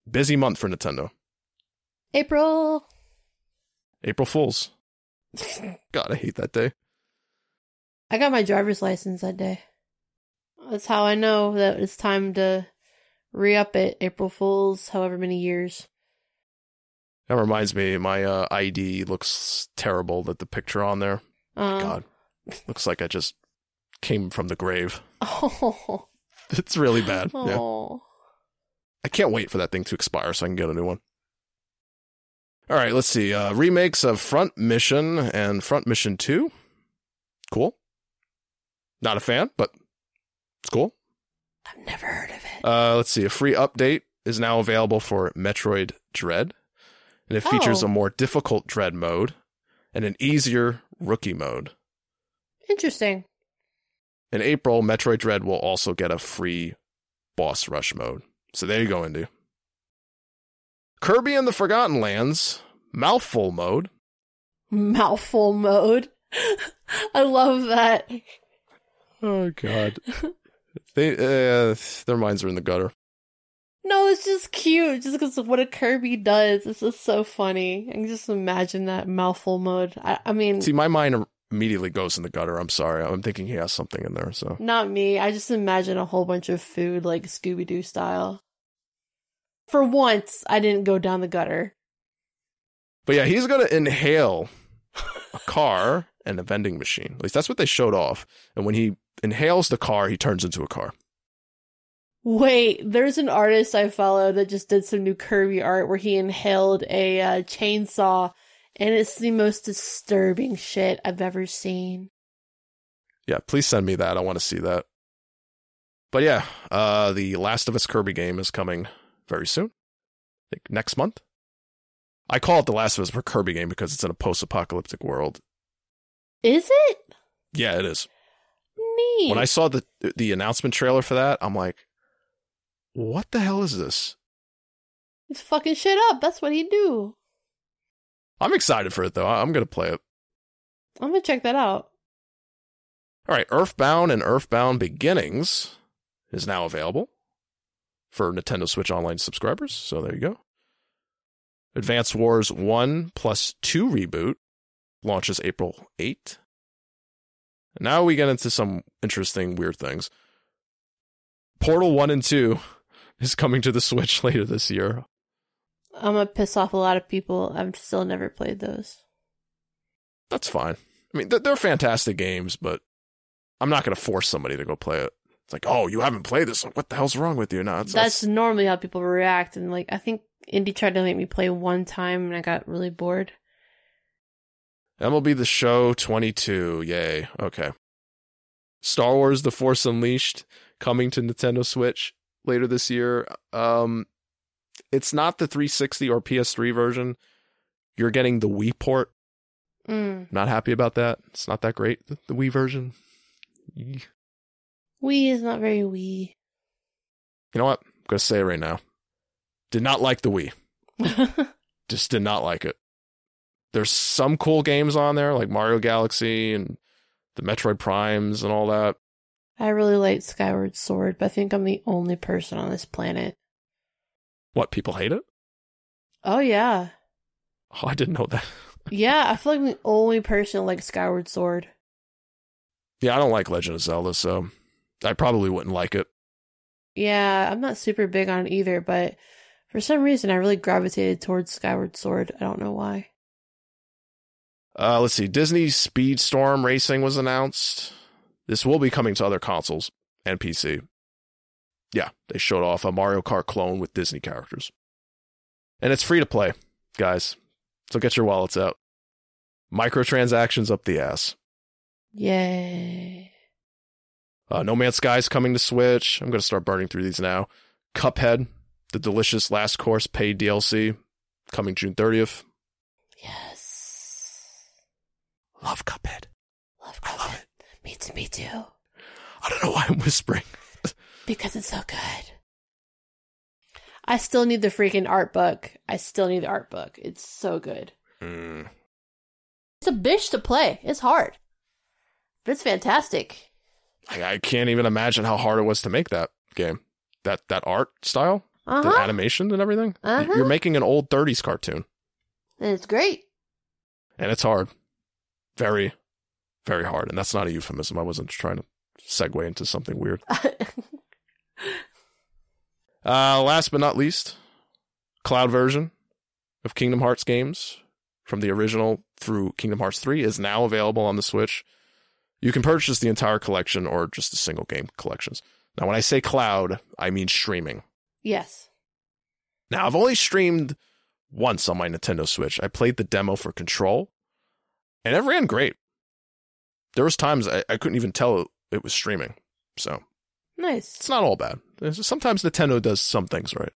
Busy month for Nintendo. April. April Fools. God, I hate that day. I got my driver's license that day. That's how I know that it's time to re up it. April Fools, however many years. That reminds me, my uh, ID looks terrible. That the picture on there, Um, God, looks like I just came from the grave. Oh. It's really bad. Yeah. Oh. I can't wait for that thing to expire so I can get a new one. All right, let's see. Uh, remakes of Front Mission and Front Mission 2. Cool. Not a fan, but it's cool. I've never heard of it. Uh, let's see. A free update is now available for Metroid Dread, and it features Oh. a more difficult Dread mode and an easier Rookie mode. Interesting. In April, Metroid Dread will also get a free Boss Rush mode. So there you go, Indy. Kirby and the Forgotten Lands mouthful mode. Mouthful mode. I love that. Oh God, they uh, their minds are in the gutter. No, it's just cute. Just because of what a Kirby does. It's just so funny. I can just imagine that mouthful mode. I, I mean, See, my mind immediately goes in the gutter. I'm sorry. I'm thinking he has something in there. So not me. I just imagine a whole bunch of food like Scooby Doo style. For once, I didn't go down the gutter. But yeah, he's gonna inhale a car and a vending machine. At least that's what they showed off. And when he inhales the car, he turns into a car. Wait, there's an artist I follow that just did some new Kirby art where he inhaled a uh, chainsaw, and it's the most disturbing shit I've ever seen. Yeah, please send me that. I want to see that. But yeah, uh, the Last of Us Kirby game is coming very soon. I think next month. I call it the Last of Us Kirby game because it's in a post-apocalyptic world. Is it? Yeah, it is. Neat. When I saw the the announcement trailer for that, I'm like, "What the hell is this?" He's fucking shit up. That's what he do. I'm excited for it though. I'm gonna play it. I'm gonna check that out. All right, Earthbound and Earthbound Beginnings is now available for Nintendo Switch Online subscribers. So there you go. Advance Wars 1 plus 2 reboot launches April 8th. Now we get into some interesting, weird things. Portal 1 and 2 is coming to the Switch later this year. I'm gonna piss off a lot of people. I've still never played those. That's fine. I mean, they're, fantastic games, but I'm not going to force somebody to go play it. It's like, oh, you haven't played this. What the hell's wrong with you? No, it's, That's normally how people react. And like, I think Indy tried to make me play one time and I got really bored. MLB The Show 22. Yay. Okay. Star Wars The Force Unleashed coming to Nintendo Switch later this year. Um it's not the 360 or PS3 version. You're getting the Wii port. Mm. Not happy about that. It's not that great. The, the Wii version. Wii is not very Wii. You know what? I'm going to say it right now. Did not like the Wii. Just did not like it. There's some cool games on there like Mario Galaxy and the Metroid Primes and all that. I really like Skyward Sword, but I think I'm the only person on this planet. What, people hate it? Oh yeah. Oh, I didn't know that. Yeah, I feel like I'm the only person like Skyward Sword. Yeah, I don't like Legend of Zelda, so I probably wouldn't like it. Yeah, I'm not super big on it either, but for some reason I really gravitated towards Skyward Sword. I don't know why. Uh, let's see. Disney Speedstorm Racing was announced. This will be coming to other consoles and PC. Yeah, they showed off a Mario Kart clone with Disney characters. And it's free to play, guys. So get your wallets out. Microtransactions up the ass. Yay. Uh, no Man's Sky is coming to Switch. I'm going to start burning through these now. Cuphead, the delicious last course paid DLC, coming June 30th. Yes. Love Cuphead. Love I love it. Me too, me too. I don't know why I'm whispering. Because it's so good. I still need the freaking art book. I still need the art book. It's so good. Mm. It's a bitch to play. It's hard. But it's fantastic. I, I can't even imagine how hard it was to make that game. That that art style, Uh the animation and everything. Uh-huh. You're making an old 30s cartoon, And it's great. and it's hard. Very, very hard. And that's not a euphemism. I wasn't trying to segue into something weird. Uh, last but not least, cloud version of Kingdom Hearts games from the original through Kingdom Hearts 3 is now available on the Switch. You can purchase the entire collection or just the single game collections. Now, when I say cloud, I mean streaming. yes. Now, I've only streamed once on my Nintendo Switch. I played the demo for Control, and it ran great. There was times I, I couldn't even tell it was streaming. So Nice. it's not all bad. Sometimes Nintendo does some things right.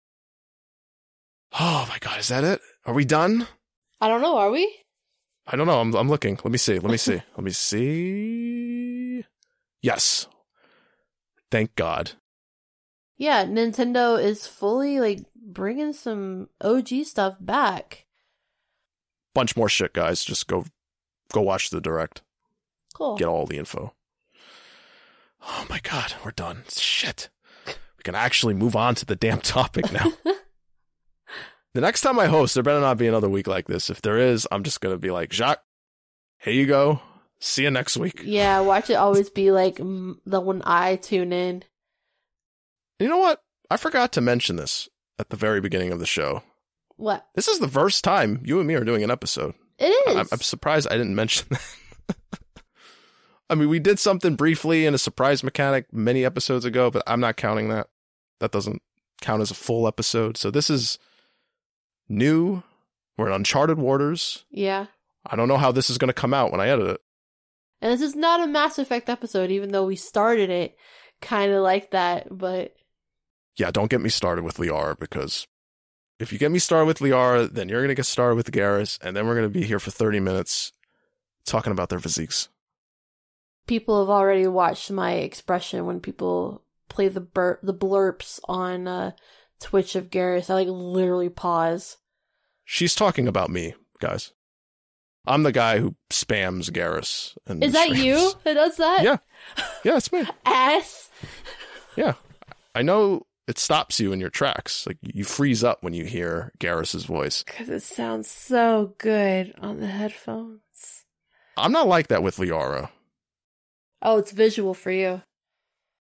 Oh my god, is that it? Are we done? I don't know, are we? I don't know. I'm I'm looking. Let me see. Let me see. Let me see. Yes. Thank God. Yeah, Nintendo is fully like bringing some OG stuff back. Bunch more shit, guys. Just go go watch the direct. Cool. Get all the info. Oh my god, we're done. Shit. We can actually move on to the damn topic now. the next time I host, there better not be another week like this. If there is, I'm just gonna be like, Jacques, here you go. See you next week. Yeah, watch it always be like the when I tune in. You know what? I forgot to mention this at the very beginning of the show. What? This is the first time you and me are doing an episode. It is. I'm, I'm surprised I didn't mention that. I mean, we did something briefly in a surprise mechanic many episodes ago, but I'm not counting that. That doesn't count as a full episode. So this is new. We're in uncharted waters. yeah. I don't know how this is going to come out when I edit it. And this is not a Mass Effect episode, even though we started it kind of like that. But Yeah, don't get me started with Liara because if you get me started with Liara, then you're going to get started with Garrus, and then we're going to be here for 30 minutes talking about their physiques. people have already watched my expression when people play the bur- the blurps on uh, twitch of Garrus. I like literally pause. She's talking about me, guys. I'm the guy who spams Garrus. And Is that you that does that? Yeah. Yeah, it's me. Ass. Yeah. I know it stops you in your tracks. Like you freeze up when you hear Garrus's voice. Because it sounds so good on the headphones. I'm not like that with Liara. Oh, it's visual for you.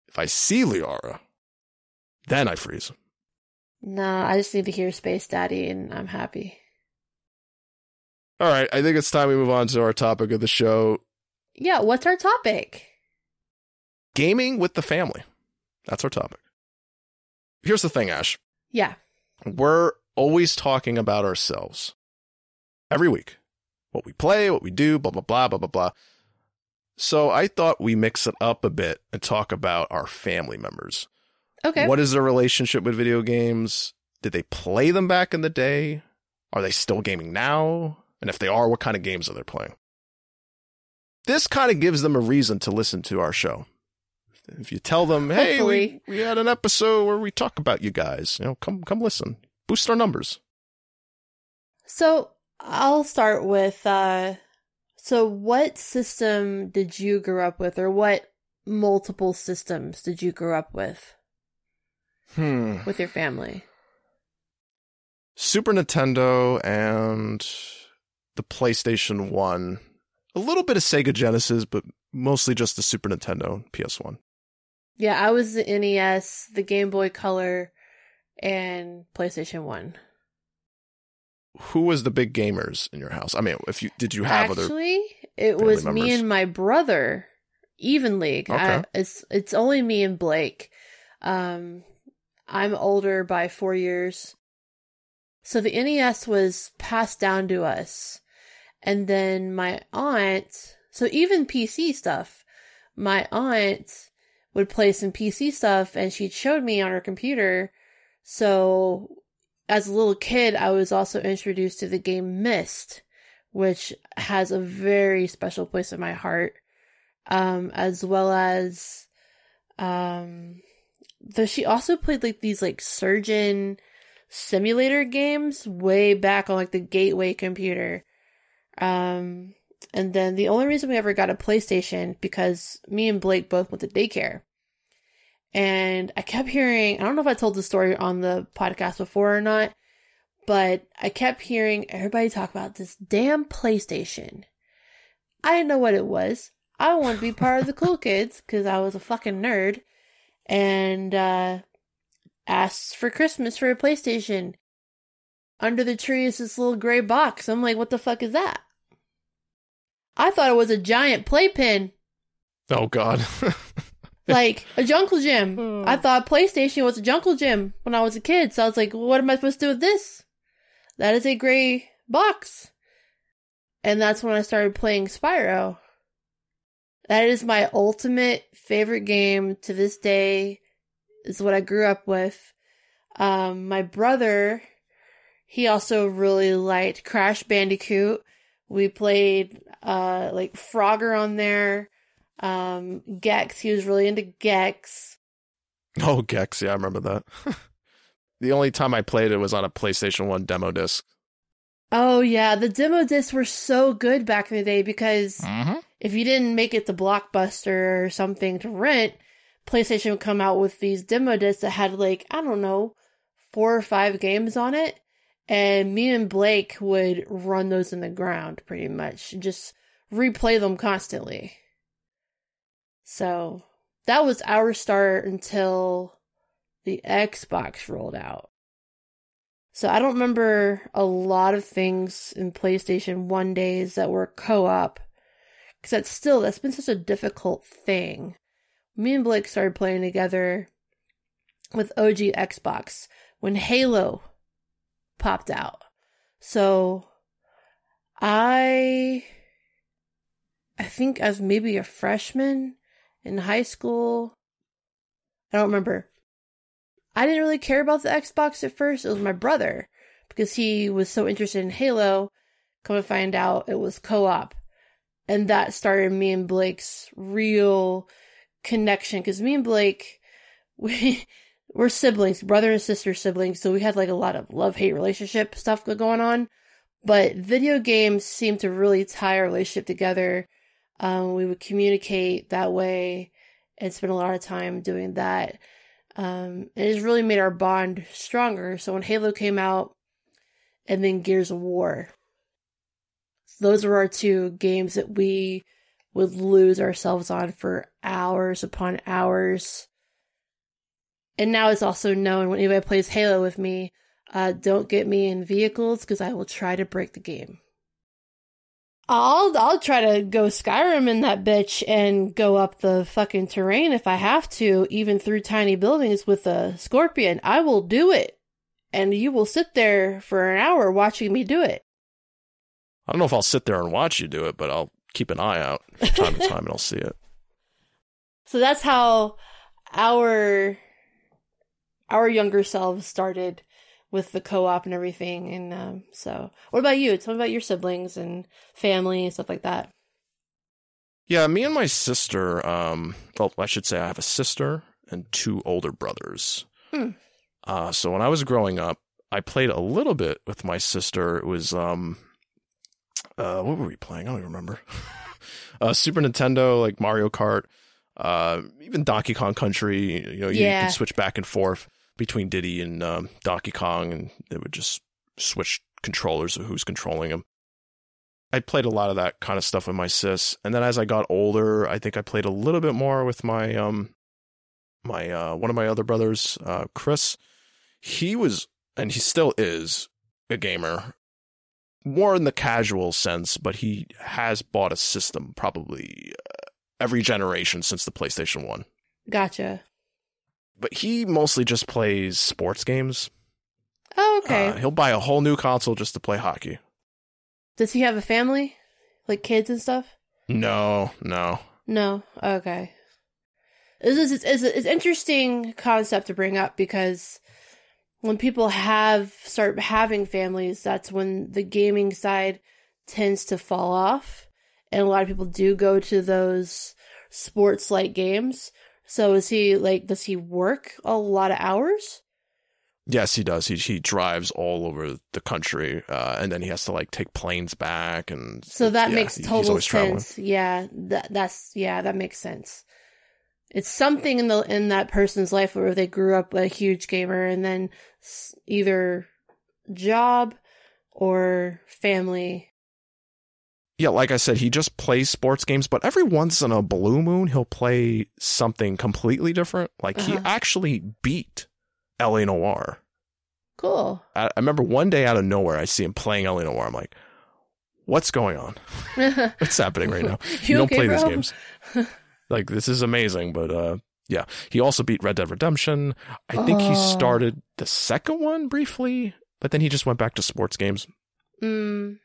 If I see Liara, then I freeze. No, I just need to hear Space Daddy and I'm happy. All right, I think it's time we move on to our topic of the show Yeah, what's our topic? gaming with the family. That's our topic. Here's the thing, Ash. Yeah. We're always talking about ourselves every week. What we play, what we do, blah, blah, blah, blah, blah, blah. So I thought we mix it up a bit and talk about our family members. Okay. What is their relationship with video games? Did they play them back in the day? Are they still gaming now? And if they are, what kind of games are they playing? This kind of gives them a reason to listen to our show. If you tell them, hey, we, we had an episode where we talk about you guys, you know, come come listen. Boost our numbers. So I'll start with uh so what system did you grow up with or what multiple systems did you grow up with Hmm. with your family? Super Nintendo and the PlayStation 1. A little bit of Sega Genesis, but mostly just the Super Nintendo PS1. Yeah, I was the NES, the Game Boy Color, and PlayStation 1. Who was the big gamers in your house? I mean, if you did you have other Actually, it was me and my brother evenly. I, Okay. it's it's only me and Blake. Um, I'm older by four years, so the NES was passed down to us, and then my aunt. So even PC stuff, my aunt would play some PC stuff, and she showed me on her computer. So as a little kid, I was also introduced to the game Myst, which has a very special place in my heart, um, as well as, um, though she also played like these like surgeon simulator games way back on like the gateway computer. Um, and then the only reason we ever got a PlayStation because me and Blake both went to daycare. And I kept hearing, I don't know if I told the story on the podcast before or not, but I kept hearing everybody talk about this damn PlayStation. I didn't know what it was. I wanted to be part of the cool kids because I was a fucking nerd and uh, asked for Christmas for a PlayStation. Under the tree is this little gray box. I'm like, what the fuck is that? I thought it was a giant playpen Oh god. like a jungle gym. I thought PlayStation was a jungle gym when I was a kid. So I was like, well, what am I supposed to do with this? That is a gray box. And that's when I started playing Spyro. That is my ultimate favorite game to this day. Is what I grew up with. Um, my brother, he also really liked Crash Bandicoot. We played uh like Frogger on there. Um, Gex, he was really into Gex. oh, Gex, yeah, I remember that. the only time I played it was on a PlayStation 1 demo disc. Oh yeah, the demo discs were so good back in the day because Mm-hmm. if you didn't make it to Blockbuster or something to rent, PlayStation would come out with these demo discs that had like, I don't know, four or five games on it. And me and Blake would run those in the ground pretty much, just replay them constantly. So that was our start until the Xbox rolled out. So I don't remember a lot of things in PlayStation 1 days that were co-op because that's still that's been such a difficult thing. Me and Blake started playing together with OG Xbox when Halo popped out. So I I think as maybe a freshman in high school. I don't remember. I didn't really care about the Xbox at first. It was my brother because he was so interested in Halo. Come to find out, it was co-op, and that started me and Blake's real connection. Because me and Blake, we we're siblings, brother and sister siblings, so we had like a lot of love hate relationship stuff going on. But video games seem to really tie our relationship together. Um, we would communicate that way and spend a lot of time doing that. Um, and it's really made our bond stronger. So when Halo came out and then Gears of War, those were our two games that we would lose ourselves on for hours upon hours. And now it's also known when anybody plays Halo with me, uh, don't get me in vehicles because I will try to break the game. I'll I'll try to go Skyrim in that bitch and go up the fucking terrain if I have to, even through tiny buildings with a scorpion. I will do it. And you will sit there for an hour watching me do it. I don't know if I'll sit there and watch you do it, but I'll keep an eye out from time to time and I'll see it. So that's how our our younger selves started with the co-op and everything. And um, so, what about you? Tell me about your siblings and family and stuff like that. Yeah, me and my sister. Um, well, I should say I have a sister and two older brothers. Hmm. Uh, so when I was growing up, I played a little bit with my sister. It was um, uh, what were we playing? I don't even remember. uh, Super Nintendo, like Mario Kart, uh, even Donkey Kong Country. You know, you, Yeah. you could switch back and forth between Diddy and um, Donkey Kong, and it would just switch controllers of who's controlling them. I played a lot of that kind of stuff with my sis, and then as I got older, I think I played a little bit more with my um, my uh, one of my other brothers, uh, Chris. He was, and he still is, a gamer more in the casual sense, but he has bought a system probably uh, every generation since the PlayStation 1. Gotcha. But he mostly just plays sports games. Oh, okay. Uh, he'll buy a whole new console just to play hockey. Does he have a family, like kids and stuff? No, no. No. Okay. This is it's, it's, it's interesting concept to bring up because when people have start having families, that's when the gaming side tends to fall off, and a lot of people do go to those sports like games. So is he like? Does he work a lot of hours? Yes, he does. He he drives all over the country, uh, and then he has to like take planes back, and So that yeah, makes total always traveling. sense. Yeah, that that's yeah, that makes sense. It's something in the in that person's life where they grew up a huge gamer and then either job or family. Yeah, like I said, he just plays sports games, but every once in a blue moon, he'll play something completely different. Like he Uh-huh. actually beat LA Noire. Cool. I, I remember one day out of nowhere, I see him playing LA Noire. I'm like, what's going on? What's happening right now? You, don't okay, play these games. like this is amazing, but uh, yeah, he also beat Red Dead Redemption. I think he Oh. started the second one briefly, but then he just went back to sports games. Mm,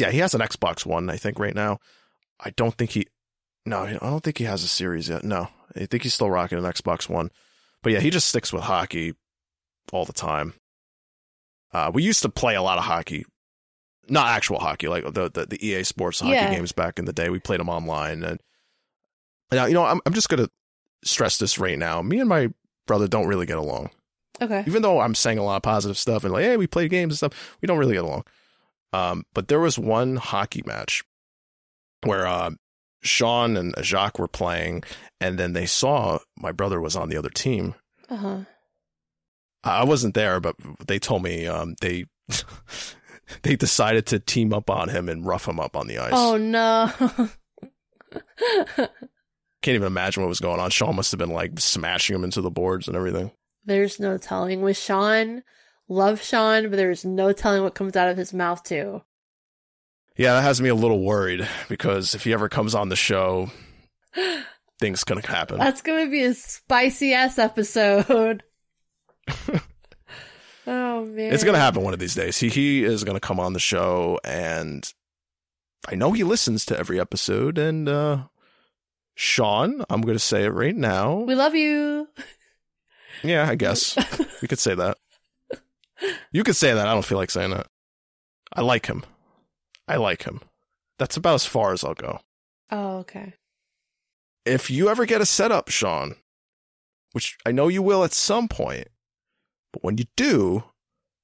Yeah, he has an Xbox One, I think, right now. I don't think he. No, I don't think he has a series yet. No, I think he's still rocking an Xbox One. But yeah, he just sticks with hockey all the time. Uh, we used to play a lot of hockey, not actual hockey, like the the, the EA Sports hockey Yeah. games back in the day. We played them online, and now you know I'm I'm just gonna stress this right now. Me and my brother don't really get along okay. even though I'm saying a lot of positive stuff and like, hey, we play games and stuff, we don't really get along. Um, but there was one hockey match where uh, Sean and Jacques were playing, and then they saw my brother was on the other team. Uh huh. I wasn't there, but they told me um, they they decided to team up on him and rough him up on the ice. Oh no. Can't even imagine what was going on. Sean must have been like smashing him into the boards and everything. there's no telling with Sean. Love Sean, but there's no telling what comes out of his mouth too. Yeah, that has me a little worried because if he ever comes on the show, things gonna happen. That's gonna be a spicy ass episode. oh man, It's gonna happen one of these days. He he is gonna come on the show, and I know he listens to every episode. And uh Sean, I'm gonna say it right now. We love you. Yeah, I guess we could say that. You could say that. I don't feel like saying that. I like him. I like him. That's about as far as I'll go. Oh, okay. If you ever get a setup, Sean, which I know you will at some point, but when you do,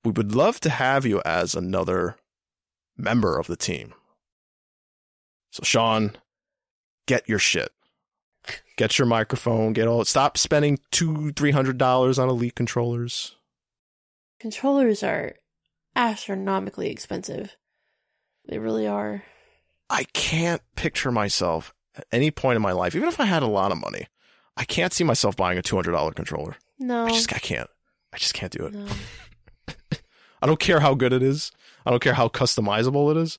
we would love to have you as another member of the team. So, Sean, get your shit. Get your microphone. Get all. Stop spending two, three hundred dollars on elite controllers. Controllers are astronomically expensive. They really are. I can't picture myself at any point in my life, even if I had a lot of money, I can't see myself buying a two hundred dollar controller. No. I just I can't. I just can't do it. no. I don't care how good it is. I don't care how customizable it is.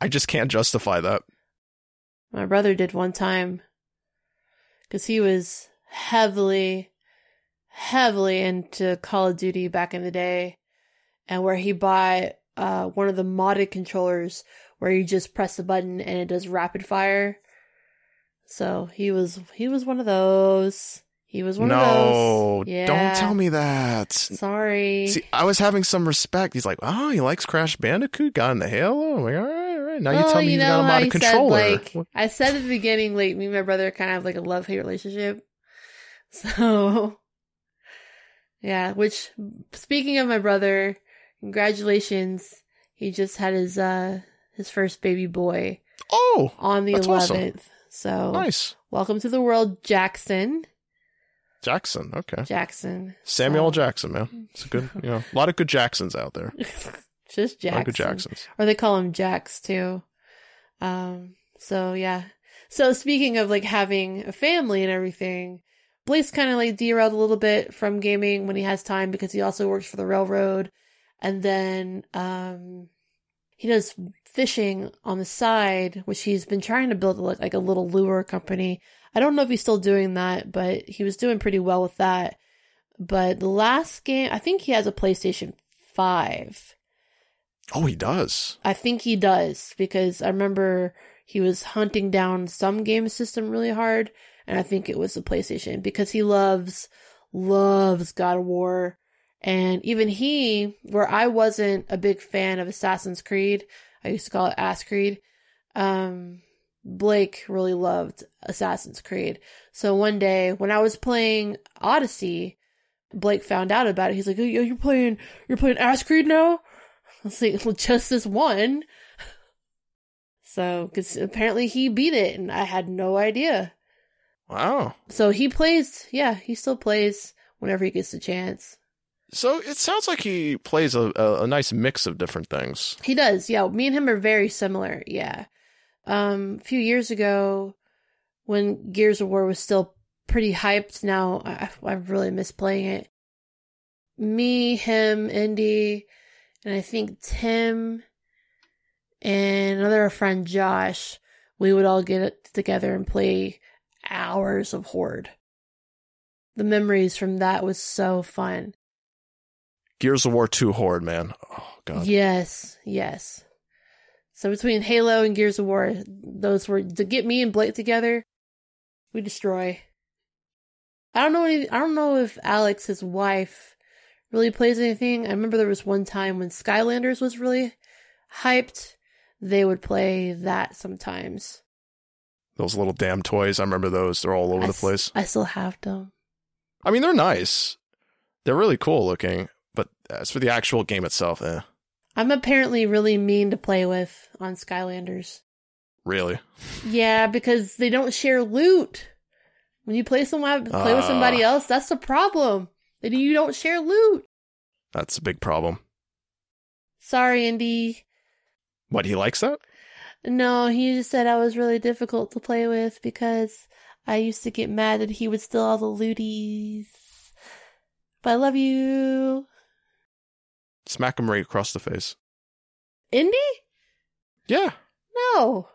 I just can't justify that. My brother did one time because he was heavily, heavily into Call of Duty back in the day, and where he bought uh, one of the modded controllers where you just press the button and it does rapid fire. So he was he was one of those. He was one of no, those. Yeah. don't tell me that. Sorry. See, I was having some respect. He's like, oh, he likes Crash Bandicoot, got into Halo. I'm like, all right, all right. Now you Well, tell me you know got a how modded you controller. Said, like, I said at the beginning, like me and my brother kind of have like a love hate relationship. So, yeah. Which, speaking of my brother, congratulations! He just had his uh his first baby boy oh, on the That's awesome. eleventh. So, nice. welcome to the world, Jackson. Jackson. Okay. Jackson. Samuel So- Jackson, man. It's a good, you know, a lot of good Jacksons out there. just A lot of good Jacksons. or they call him Jax too. Um, so yeah. So speaking of like having a family and everything, Blake's kind of like derailed a little bit from gaming when he has time because he also works for the railroad, and then um, he does fishing on the side, which he's been trying to build like, like a little lure company. I don't know if he's still doing that, but he was doing pretty well with that. But the last game, I think he has a PlayStation Five. Oh, he does. I think he does because I remember he was hunting down some game system really hard, and I think it was the PlayStation because he loves, loves God of War. And even he, where I wasn't a big fan of Assassin's Creed, I used to call it Ass Creed, um, Blake really loved Assassin's Creed. So one day when I was playing Odyssey, Blake found out about it. He's like, "Oh, you're playing, you're playing Ass Creed now." I was like, well, just this one. So, because apparently he beat it and I had no idea. Wow. So he plays, yeah, he still plays whenever he gets the chance. So it sounds like he plays a, a, a nice mix of different things. He does, yeah. Me and him are very similar, yeah. Um, a few years ago, when Gears of War was still pretty hyped, now I, I really miss playing it. Me, him, Indy, and I think Tim and another friend Josh, we would all get together and play hours of Horde. The memories from that was so fun. Gears of War 2 Horde, man. Oh, God. Yes, yes. So between Halo and Gears of War, those were to get me and Blake together. We destroy. I don't know. Any, I don't know if Alex, his wife, really plays anything. I remember there was one time when Skylanders was really hyped. They would play that sometimes. Those little damn toys. I remember those. They're all over I the place. I still have them. I mean, they're nice. They're really cool looking. But as for the actual game itself, eh. I'm apparently really mean to play with on Skylanders. Really? Yeah, because they don't share loot. When you play someone play with somebody Ah. else, that's the problem. That you don't share loot. That's a big problem. Sorry, Indy. What, he likes that? No, he just said I was really difficult to play with because I used to get mad that he would steal all the looties. But I love you. Smack him right across the face. Indy? Yeah, No.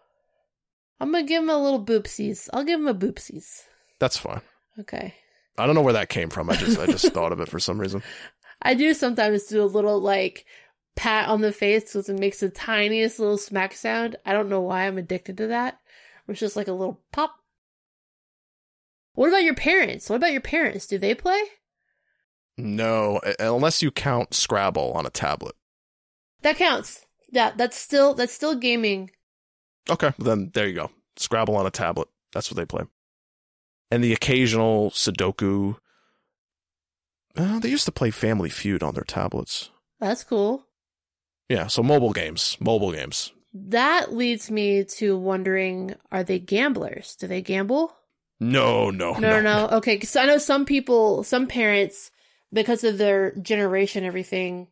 I'm gonna give him a little boopsies. I'll give him a boopsies. that's fine. Okay. I don't know where that came from. I just I just thought of it for some reason. I do sometimes do a little like pat on the face because it makes the tiniest little smack sound. I don't know why I'm addicted to that. It's just like a little pop. What about your parents? What about your parents? Do they play? No, unless you count Scrabble on a tablet. That counts. Yeah, that's still that's still gaming. Okay, then there you go. Scrabble on a tablet. That's what they play. and the occasional Sudoku. Uh, they used to play Family Feud on their tablets. That's cool. Yeah, so mobile games, mobile games. That leads me to wondering are they gamblers? Do they gamble? No, no, No, no, no. Okay, because I know some people, some parents, because of their generation, everything,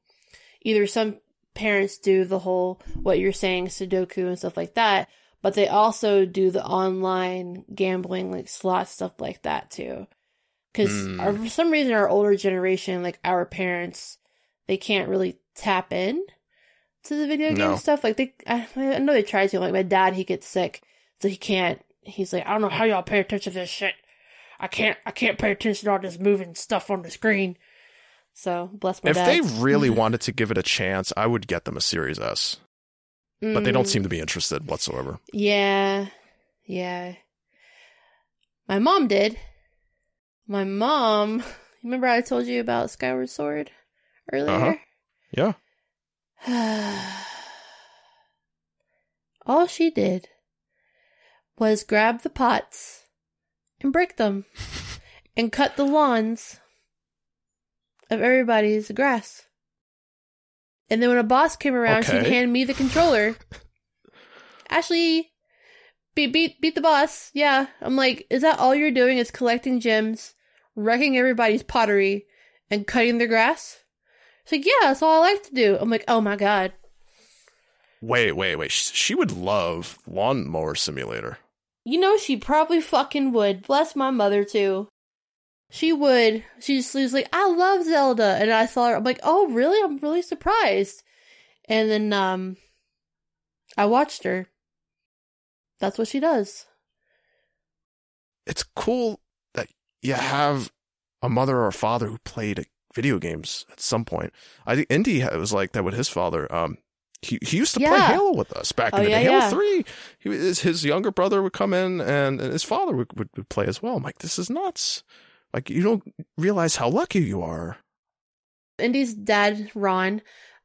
either some parents do the whole what you're saying, Sudoku and stuff like that, but they also do the online gambling, like slot stuff like that too. Because Mm. for some reason, our older generation, like our parents, they can't really tap in to the video game No. stuff. Like they, I, I know they try to. Like my dad, he gets sick, so he can't. He's like, I don't know how y'all pay attention to this shit. I can't. I can't pay attention to all this moving stuff on the screen. So bless my If dad. they really wanted to give it a chance, I would get them a Series S. But they don't Mm, seem to be interested whatsoever. Yeah, yeah. My mom did. My mom. Remember I told you about Skyward Sword earlier? Yeah. All she did was grab the pots and break them and cut the lawns of everybody's grass. And then when a boss came around, she'd hand me the controller. Ashley, beat beat beat the boss. Yeah, I'm like, is that all you're doing? Is collecting gems, wrecking everybody's pottery, and cutting their grass? She's like, yeah, that's all I like to do. I'm like, oh my god. Wait, wait, wait. She would love Lawnmower Simulator. You know she probably fucking would. Bless my mother too. She would. She just was like, I love Zelda, and I saw her. I'm like, oh really? I'm really surprised. And then um, I watched her. That's what she does. It's cool that you have a mother or a father who played video games at some point. I think Indy was like that with his father. Um, he he used to play Halo with us back Oh, in the yeah, day. Halo yeah. Three. He was, his younger brother would come in, and, and his father would, would, would play as well. I'm like, this is nuts. Like you don't realize how lucky you are. Indy's dad, Ron.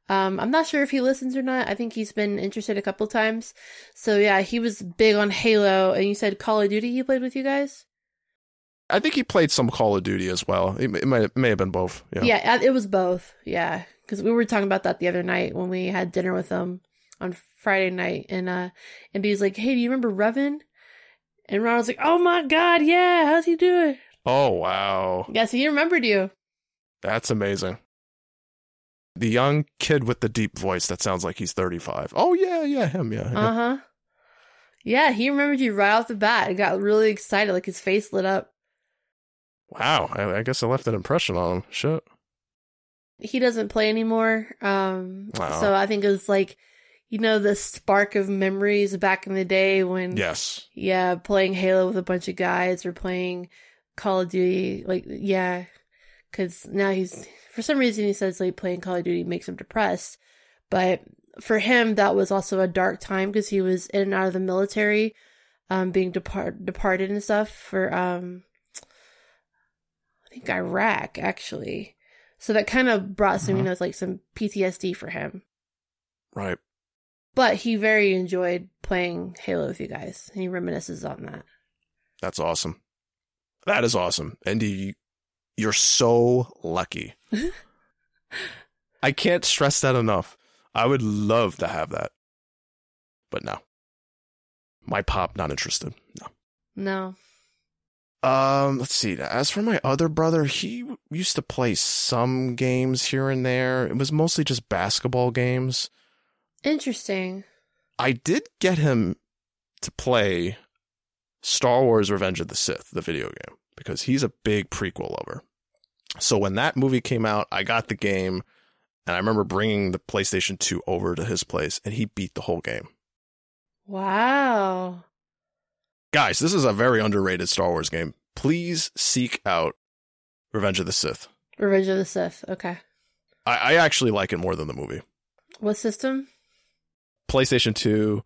Um, I'm not sure if he listens or not. I think he's been interested a couple times. So yeah, he was big on Halo, and you said Call of Duty. He played with you guys. I think he played some Call of Duty as well. It, it might it may have been both. Yeah. Yeah, uh, it was both. Yeah, because we were talking about that the other night when we had dinner with him on Friday night, and uh, and he's like, "Hey, do you remember Revan?" And Ron was like, "Oh my god, yeah, how's he doing?" Oh wow, Yeah, so he remembered you. that's amazing. The young kid with the deep voice that sounds like he's 35. Oh yeah, yeah, him, yeah. yeah. Uh huh. Yeah, he remembered you right off the bat and got really excited, like his face lit up. Wow, I, I guess I left an impression on him. Shit. He doesn't play anymore. Um, Wow. so I think it was like, you know, the spark of memories back in the day when Yes. Yeah, playing Halo with a bunch of guys or playing Call of Duty. Like, yeah. Because now he's, for some reason, he says like playing Call of Duty makes him depressed. But for him, that was also a dark time because he was in and out of the military, um, being depart- departed and stuff for, um, think Iraq, actually. So that kind of brought some, you Mhm. know, like some PTSD for him. Right. But he very enjoyed playing Halo with you guys. And he reminisces on that. That's awesome. That is awesome. Andy, you're so lucky. I can't stress that enough. I would love to have that. But no. My pop not interested. No. No. Um, let's see. As for my other brother, he used to play some games here and there. It was mostly just basketball games. Interesting. I did get him to play Star Wars Revenge of the Sith, the video game, because he's a big prequel lover. So when that movie came out, I got the game, and I remember bringing the PlayStation 2 over to his place, and he beat the whole game. Wow. Guys, this is a very underrated Star Wars game. Please seek out Revenge of the Sith. Revenge of the Sith. Okay. I, I actually like it more than the movie. What system? PlayStation 2,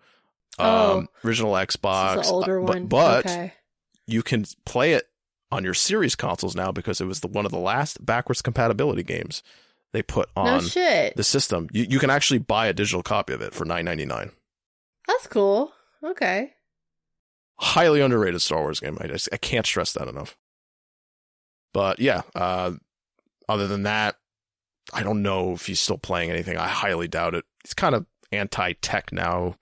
um, Oh. original This Xbox. older uh, one. But, but okay. you can play it on your series consoles now because it was the, one of the last backwards compatibility games they put No on shit. the system. You, you can actually buy a digital copy of it for nine ninety nine. That's cool. Okay. Highly underrated Star Wars game. I just I can't stress that enough. But yeah, uh, other than that, I don't know if he's still playing anything. I highly doubt it. He's kind of anti-tech now.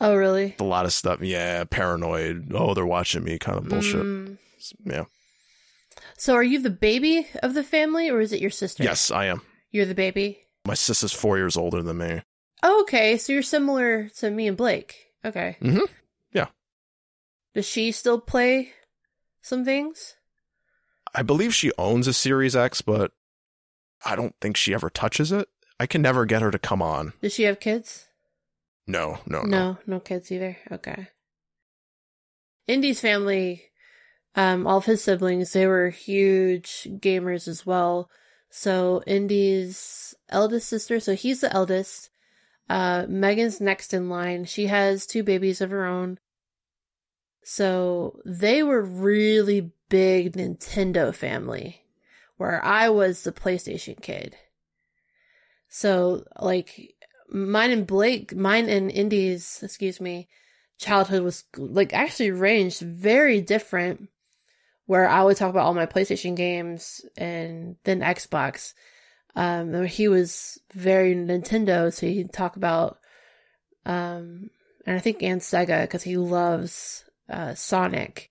Oh, really? A lot of stuff. Yeah, paranoid. Oh, they're watching me. Kind of bullshit. Mm. Yeah. So, are you the baby of the family, or is it your sister? Yes, I am. You're the baby. My sister's four years older than me. Oh, okay. So you're similar to me and Blake. Okay. Mm-hmm. Does she still play some things? I believe she owns a Series X, but I don't think she ever touches it. I can never get her to come on. Does she have kids? No, no, no. No, no kids either. Okay. Indy's family, um, all of his siblings, they were huge gamers as well. So Indy's eldest sister, so he's the eldest. Uh, Megan's next in line. She has two babies of her own. So they were really big Nintendo family, where I was the PlayStation kid. So like mine and Blake, mine and Indy's, excuse me, childhood was like actually ranged very different. Where I would talk about all my PlayStation games and then Xbox. Um, he was very Nintendo, so he'd talk about, um, and I think and Sega because he loves uh, Sonic.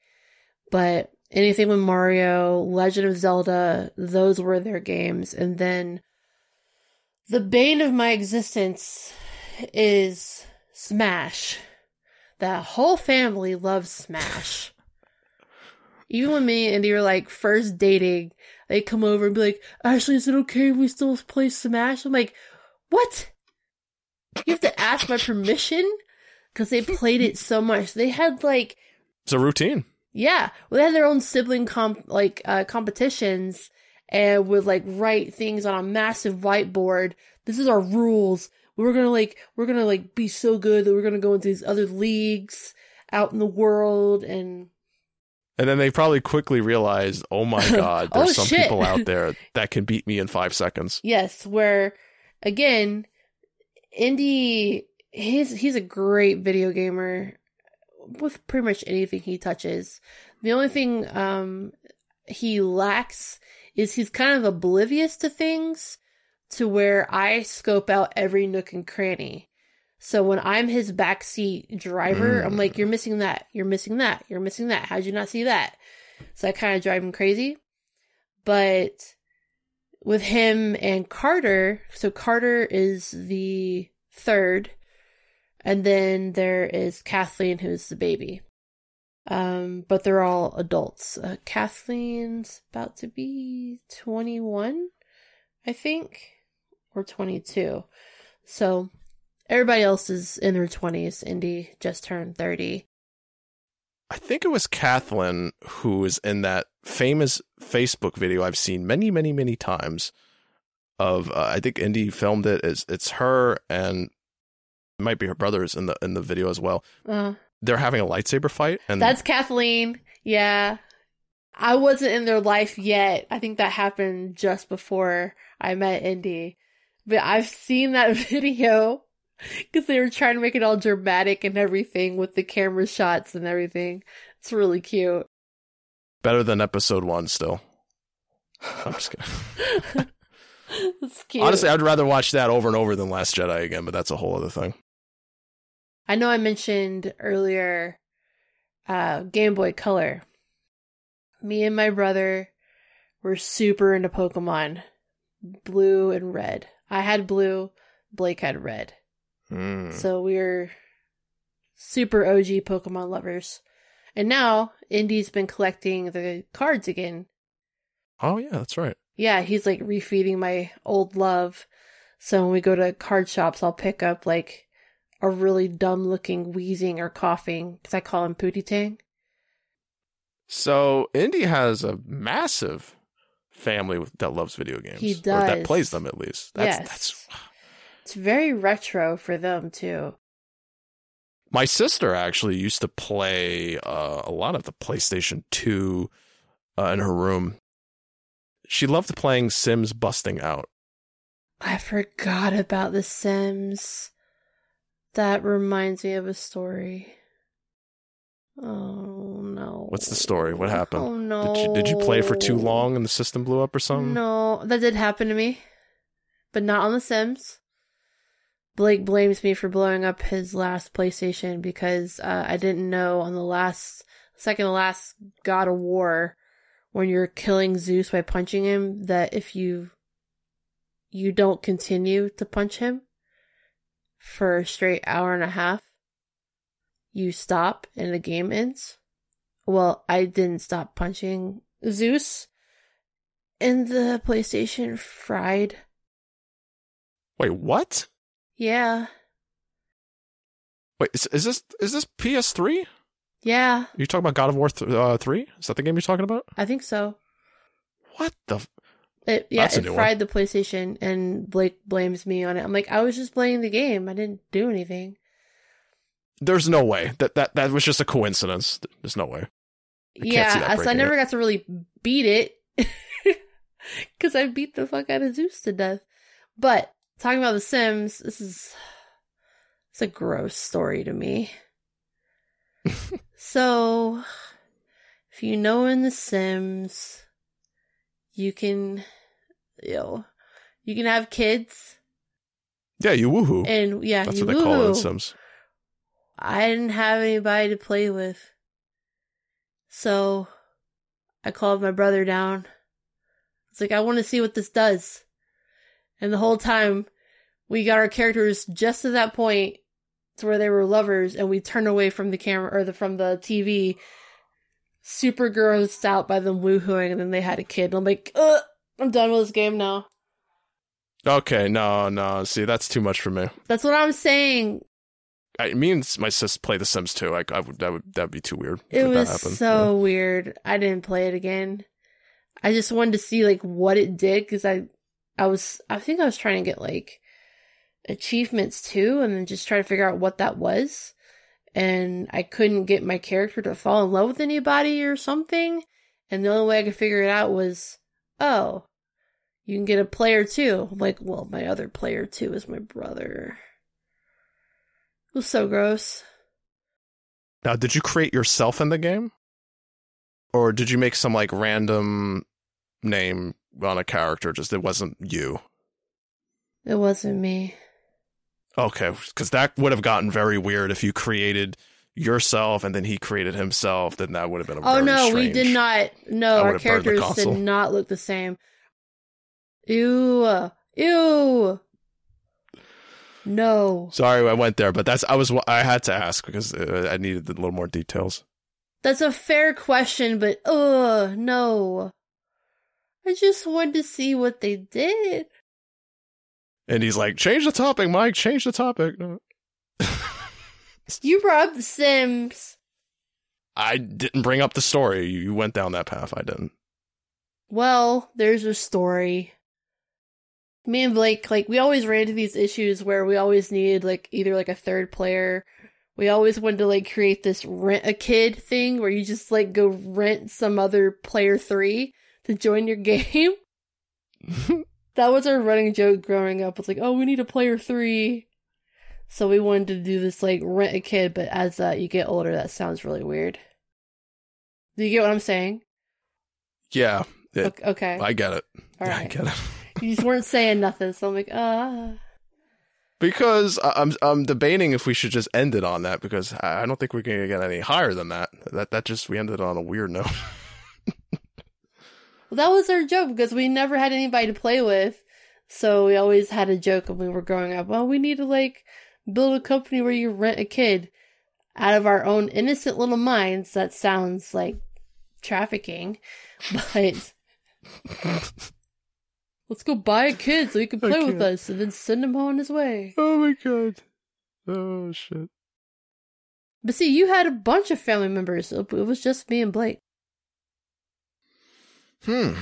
But anything with Mario, Legend of Zelda, those were their games. And then the bane of my existence is Smash. The whole family loves Smash. Even when me and Andy were like first dating, they come over and be like, Ashley, is it okay if we still play Smash? I'm like, what? You have to ask my permission? Because they played it so much. They had like, It's a routine. yeah, well, they had their own sibling comp, like, uh, competitions and would like write things on a massive whiteboard. This is our rules. We're gonna like, we're gonna like be so good that we're gonna go into these other leagues out in the world and And then they probably quickly realized, oh my God, Oh, there's some shit. people out there that can beat me in five seconds. Yes, where again, Indy he's he's a great video gamer with pretty much anything he touches. The only thing um he lacks is he's kind of oblivious to things to where I scope out every nook and cranny. So when I'm his backseat driver, I'm Mm. like, you're missing that, you're missing that, you're missing that. How'd you not see that? So I kind of drive him crazy. But with him and Carter, so Carter is the third, and then there is Kathleen, who's the baby. Um, but they're all adults. Uh, Kathleen's about to be 21, I think, or 22. So everybody else is in their 20s. Indy just turned 30. I think it was Kathleen who was in that famous Facebook video I've seen many, many, many times. Of uh, I think Indy filmed it. It's it's her and it might be her brothers in the in the video as well. Uh, They're having a lightsaber fight, and That's Kathleen. Yeah. I wasn't in their life yet. I think that happened just before I met Indy. But I've seen that video because they were trying to make it all dramatic and everything with the camera shots and everything. It's really cute. better than episode one. Still, I'm just kidding. Honestly, I'd rather watch that over and over than Last Jedi again, but that's a whole other thing. I know I mentioned earlier uh, Game Boy Color. Me and my brother were super into Pokemon, blue and red. I had blue, Blake had red. Hmm. So we were super OG Pokemon lovers. And now Indy's been collecting the cards again. Oh yeah, that's right. Yeah, he's like refeeding my old love. So when we go to card shops, I'll pick up like a really dumb looking Weezing or Koffing because I call him Pootie Tang. So Indy has a massive family with- that loves video games. He Or that plays them at least. That's Yes. that's It's very retro for them too. my sister actually used to play uh, a lot of the PlayStation 2 uh, in her room. She loved playing Sims busting out. I forgot about The Sims. That reminds me of a story. Oh no. What's the story? What happened? Oh no. Did you, did you play for too long and the system blew up or something? No, that did happen to me, but not on The Sims. Blake blames me for blowing up his last PlayStation because uh, I didn't know on the last, second to last God of War, when you're killing Zeus by punching him, that if you you don't continue to punch him for a straight hour and a half, you stop and the game ends. Well, I didn't stop punching Zeus, and the PlayStation fried. Wait, what? Yeah. Wait, is, is this is this PS3? Yeah, You talking about God of War th- uh, 3? Is that the game you're talking about? I think so. What the? F- It yeah, That's it new one. fried the PlayStation, and Blake blames me on it. I'm like, I was just playing the game. I didn't do anything. There's no way that that that was just a coincidence. There's no way. I yeah, so I never got to really beat it because I beat the fuck out of Zeus to death. But talking about The Sims, this is it's a gross story to me. so, if you know in The Sims, you can, you know, you can have kids, Yeah, you woohoo. and yeah, That's you what they call it in. Sims. I didn't have anybody to play with. So I called my brother down. It's like, I want to see what this does. And the whole time, we got our characters just to that point to where they were lovers, and we turned away from the camera or the from the TV, super grossed out by them woohooing, and then they had a kid. And I'm like, Ugh, I'm done with this game now. Okay, no, no. See, that's too much for me. That's what I'm saying. I, me and my sis play The Sims too. I, I would that would that'd be too weird. It was so weird. I didn't play it again. I just wanted to see like what it did because I, I was, I think I was trying to get like achievements too, and then just try to figure out what that was. And I couldn't get my character to fall in love with anybody or something. And the only way I could figure it out was, oh, you can get a player too. I'm like, well, my other player too is my brother. It was so gross. Now, did you create yourself in the game, or did you make some like random name on a character? Just it wasn't you. It wasn't me. Okay, because that would have gotten very weird if you created yourself and then he created himself. Then that would have been a Oh no, we did not. No, our would've burned the characters did not look the same. Ew, ew. No, Sorry, I went there, but that's I was I had to ask because uh, I needed a little more details. that's a fair question, but ugh, no. I just wanted to see what they did. And he's like, "Change the topic, Mike. Change the topic." You brought up The Sims. I didn't bring up the story. You went down that path. I didn't. Well, there's a story. Me and Blake, like, we always ran into these issues where we always needed, like, either, like, a third player. We always wanted to, like, create this rent a kid thing where you just, like, go rent some other player three to join your game. that was our running joke growing up. It's like, oh, we need a player three. So we wanted to do this, like, rent a kid, but as uh, you get older, that sounds really weird. Do you get what I'm saying? yeah, it, Ok- Okay. I get it. All Yeah, I get it. You just weren't saying nothing, so I'm like, ah. Because I'm I'm debating if we should just end it on that because I I don't think we're gonna get any higher than that. That that just we ended on a weird note. That was our joke because we never had anybody to play with. So we always had a joke when we were growing up. Well, we need to like build a company where you rent a kid. Out of our own innocent little minds, that sounds like trafficking, but let's go buy a kid so he can play with us and then send him on his way. oh my god. Oh shit. But see, you had a bunch of family members. It was just me and Blake. Hmm.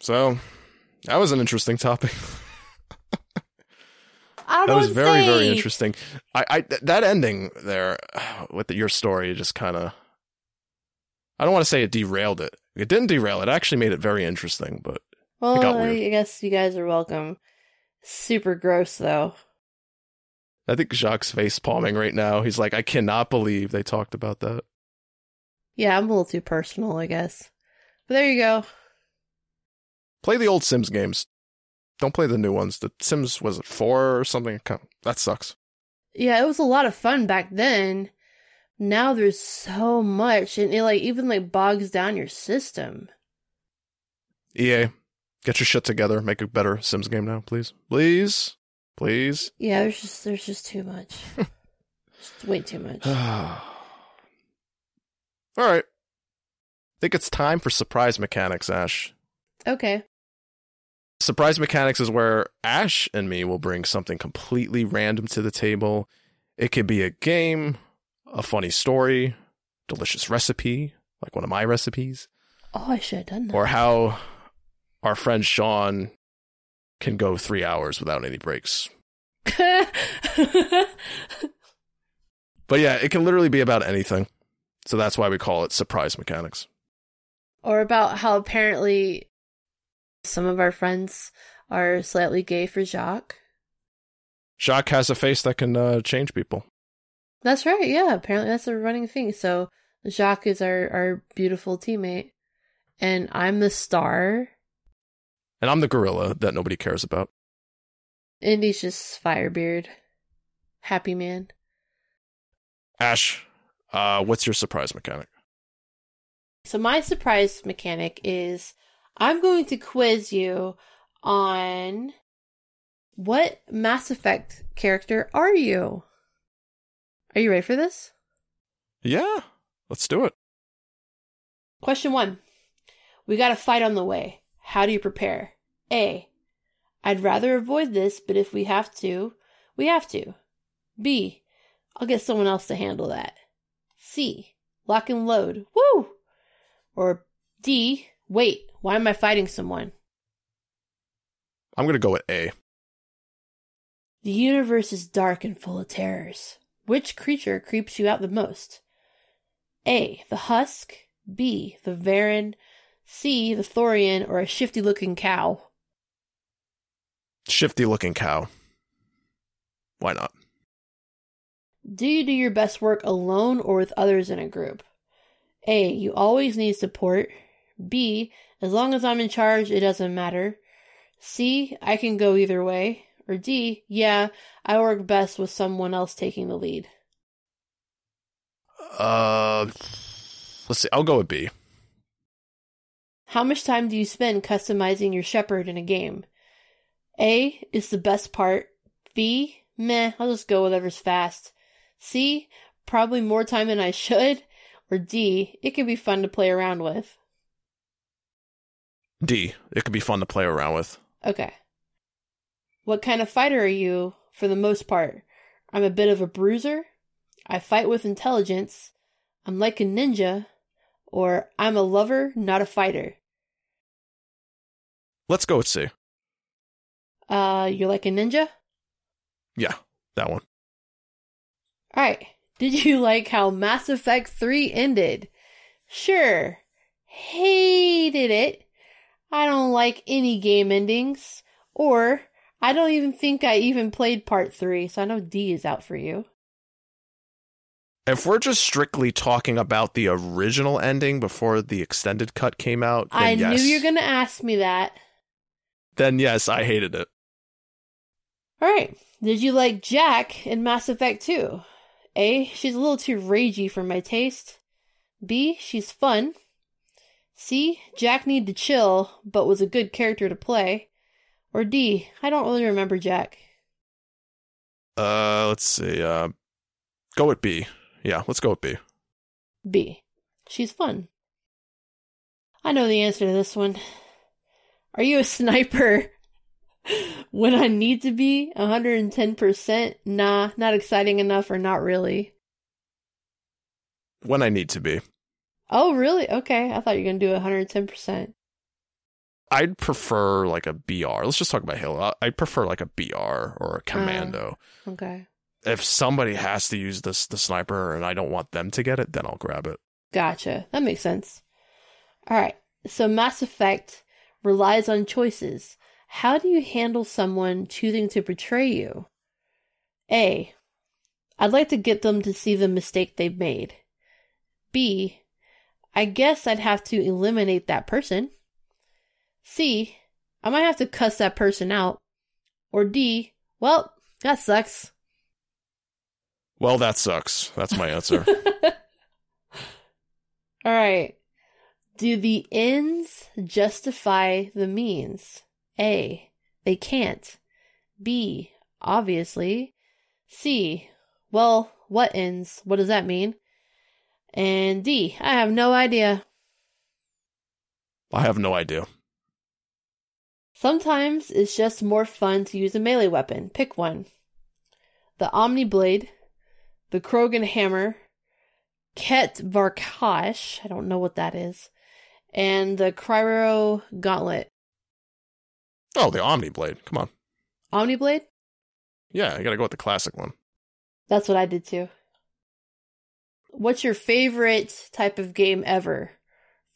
So that was an interesting topic. I that was what to very very interesting. I I th- that ending there with the, your story just kind of. I don't want to say it derailed it. It didn't derail it. It actually made it very interesting. But Well, I guess you guys are welcome. Super gross though. I think Jacques face palming right now. He's like, I cannot believe they talked about that. Yeah, I'm a little too personal, I guess. But there you go. Play the old Sims games. Don't play the new ones. The Sims was it four or something? That sucks. Yeah, it was a lot of fun back then. Now there's so much, and it like even like bogs down your system. EA, get your shit together. Make a better Sims game now, please, please, please. Yeah, there's just there's just too much. just way too much. All right. I think it's time for surprise mechanics, Ash. Okay. Surprise mechanics is where Ash and me will bring something completely random to the table. It could be a game, a funny story, delicious recipe, like one of my recipes. Oh, I should have done that. Or how our friend Sean can go three hours without any breaks. but yeah, it can literally be about anything. So that's why we call it surprise mechanics. Or about how apparently some of our friends are slightly gay for Jacques. Jacques has a face that can uh, change people. That's right. Yeah, apparently that's a running thing. So Jacques is our our beautiful teammate, and I'm the star. And I'm the gorilla that nobody cares about. Indy's just Firebeard, happy man. Ash, uh, what's your surprise mechanic? So my surprise mechanic is I'm going to quiz you on what Mass Effect character are you? Are you ready for this? Yeah, let's do it. Question one We got a fight on the way. How do you prepare? A. I'd rather avoid this, but if we have to, we have to. B. I'll get someone else to handle that. C. Lock and load. Woo! Or D. Wait, why am I fighting someone? I'm going to go with A. The universe is dark and full of terrors. Which creature creeps you out the most? A. The husk. B. The Varren. C. The Thorian, or a shifty looking cow. Shifty looking cow. Why not? Do you do your best work alone or with others in a group? A. You always need support. B. As long as I'm in charge, it doesn't matter. C. I can go either way. Or D. Yeah, I work best with someone else taking the lead. Uh, let's see. I'll go with B. How much time do you spend customizing your Shepard in a game? A is the best part. B, meh, I'll just go whatever's fast. C, probably more time than I should. Or D, it can be fun to play around with. D, it can be fun to play around with. Okay. What kind of fighter are you for the most part? I'm a bit of a bruiser. I fight with intelligence. I'm like a ninja. Or I'm a lover, not a fighter. Let's go with C. Uh, you're like a ninja? Yeah, that one. Alright. Did you like how Mass Effect 3 ended? Sure. Hated it. I don't like any game endings. Or, I don't even think I even played part 3, so I know D is out for you. If we're just strictly talking about the original ending before the extended cut came out, I yes. knew you were going to ask me that. Then yes, I hated it. Alright. Did you like Jack in Mass Effect 2? A. She's a little too ragey for my taste. B. She's fun. C. Jack needed to chill, but was a good character to play. Or D. I don't really remember Jack. Uh, let's see. Uh, go with B. Yeah, let's go with B. B. She's fun. I know the answer to this one. Are you a sniper when I need to be 110%? Nah, not exciting enough or not really. When I need to be. Oh, really? Okay. I thought you were going to do 110%. I'd prefer like a BR. Let's just talk about Halo. I'd prefer like a BR or a commando. Uh, okay. If somebody has to use this the sniper and I don't want them to get it, then I'll grab it. Gotcha. That makes sense. All right. So Mass Effect relies on choices. How do you handle someone choosing to betray you? A. I'd like to get them to see the mistake they've made. B. I guess I'd have to eliminate that person. C. I might have to cuss that person out. Or D. Well, that sucks. Well, that sucks. That's my answer. All right. Do the ends justify the means? A. They can't. B. Obviously. C. Well, what ends? What does that mean? And D. I have no idea. I have no idea. Sometimes it's just more fun to use a melee weapon. Pick one. The Omni Blade, the Krogan Hammer, Ket Varkash, I don't know what that is, and the Cryo Gauntlet. Oh, the Omni Blade. Come on. Omni Blade? Yeah, I gotta go with the classic one. That's what I did too. What's your favorite type of game ever?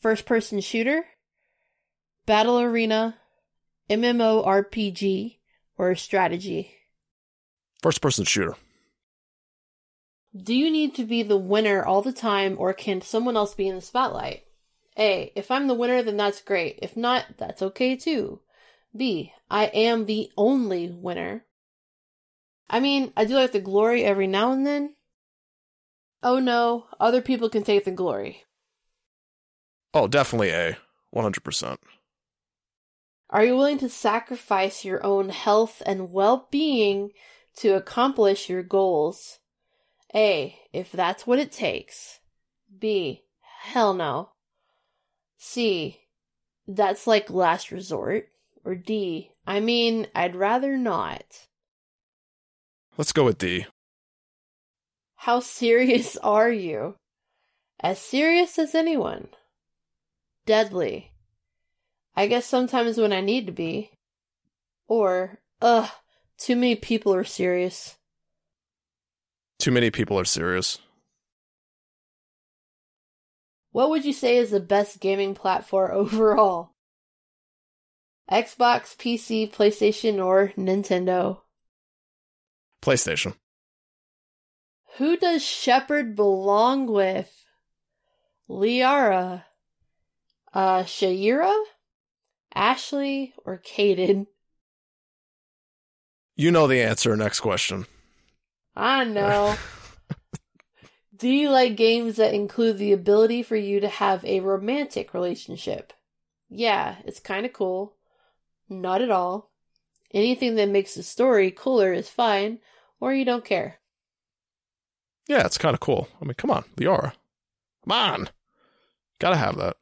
First person shooter? Battle arena? MMORPG? Or strategy? First person shooter. Do you need to be the winner all the time or can someone else be in the spotlight? A. If I'm the winner, then that's great. If not, that's okay too. B. I am the only winner. I mean, I do like the glory every now and then. Oh no, other people can take the glory. Oh, definitely A. 100%. Are you willing to sacrifice your own health and well being to accomplish your goals? A. If that's what it takes. B. Hell no. C. That's like last resort. Or D. I mean, I'd rather not. Let's go with D. How serious are you? As serious as anyone. Deadly. I guess sometimes when I need to be. Or, ugh, too many people are serious. Too many people are serious. What would you say is the best gaming platform overall? Xbox, PC, PlayStation, or Nintendo? PlayStation. Who does Shepard belong with? Liara, uh, Ashley, or Kaidan? You know the answer. Next question. I know. Do you like games that include the ability for you to have a romantic relationship? Yeah, it's kind of cool. Not at all. Anything that makes the story cooler is fine, or you don't care. Yeah, it's kind of cool. I mean, come on, the aura. Come on. Gotta have that.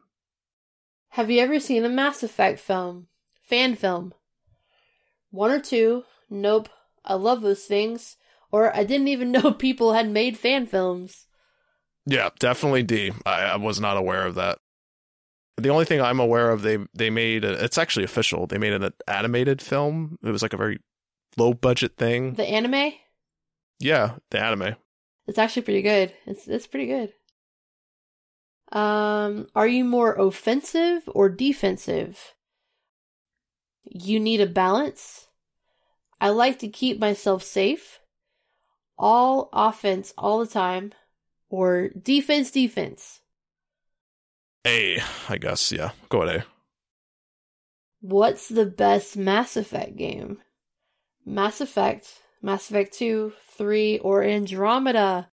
Have you ever seen a Mass Effect film? Fan film? One or two? Nope. I love those things. Or I didn't even know people had made fan films. Yeah, definitely D. I, I was not aware of that. The only thing I'm aware of, they they made a, it's actually official. They made an animated film. It was like a very low budget thing. The anime? Yeah, the anime. It's actually pretty good. It's it's pretty good. Um, are you more offensive or defensive? You need a balance. I like to keep myself safe. All offense all the time or defense defense. A, I guess. Yeah, go with A. What's the best Mass Effect game? Mass Effect, Mass Effect 2, 3, or Andromeda?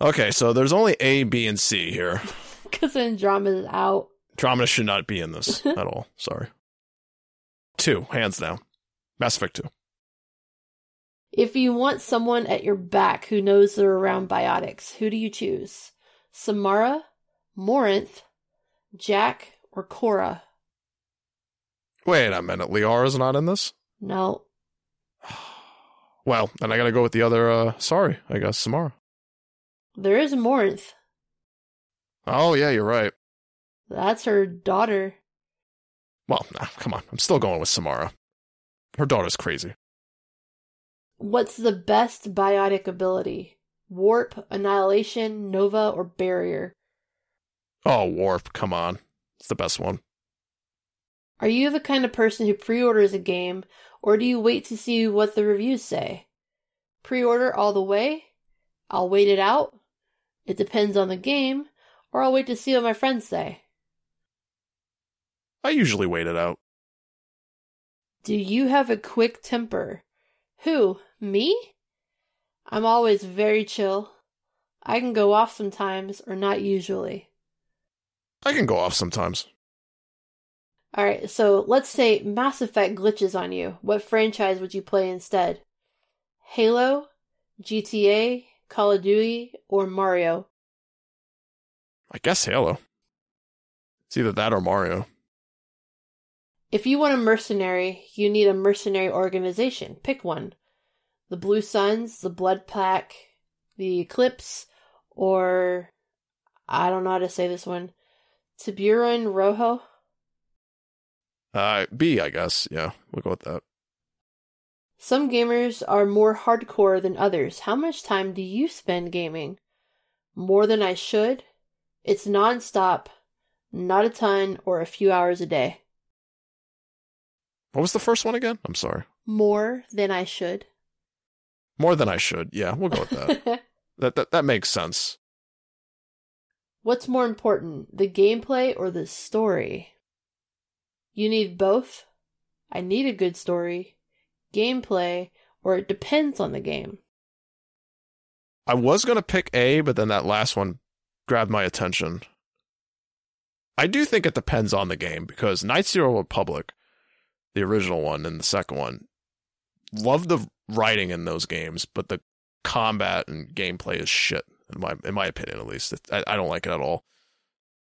Okay, so there's only A, B, and C here. Because Andromeda's out. Andromeda should not be in this at all. Sorry. Two, hands down. Mass Effect 2. If you want someone at your back who knows they're around biotics, who do you choose? Samara, Morinth, Jack, or Cora? Wait a minute. Liara's not in this? No. Well, then I gotta go with the other, uh, sorry, I guess, Samara. There is Morinth. Oh, yeah, you're right. That's her daughter. Well, nah, come on. I'm still going with Samara. Her daughter's crazy. What's the best biotic ability? Warp, Annihilation, Nova, or Barrier? Oh, Warp, come on. It's the best one. Are you the kind of person who pre orders a game, or do you wait to see what the reviews say? Pre order all the way? I'll wait it out? It depends on the game? Or I'll wait to see what my friends say. I usually wait it out. Do you have a quick temper? Who? Me? I'm always very chill. I can go off sometimes, or not usually. I can go off sometimes. Alright, so let's say Mass Effect glitches on you. What franchise would you play instead? Halo, GTA, Call of Duty, or Mario? I guess Halo. It's either that or Mario. If you want a mercenary, you need a mercenary organization. Pick one. The Blue Suns, the Blood Pack, the Eclipse, or I don't know how to say this one. Tiburon Rojo? Uh, B, I guess. Yeah, we'll go with that. Some gamers are more hardcore than others. How much time do you spend gaming? More than I should? It's nonstop, not a ton, or a few hours a day. What was the first one again? I'm sorry. More than I should. More than I should. Yeah, we'll go with that. that, that that makes sense. What's more important, the gameplay or the story? You need both? I need a good story, gameplay, or it depends on the game. I was going to pick A, but then that last one grabbed my attention. I do think it depends on the game because of the Republic, the original one and the second one, love the writing in those games, but the combat and gameplay is shit in my in my opinion at least. I, I don't like it at all.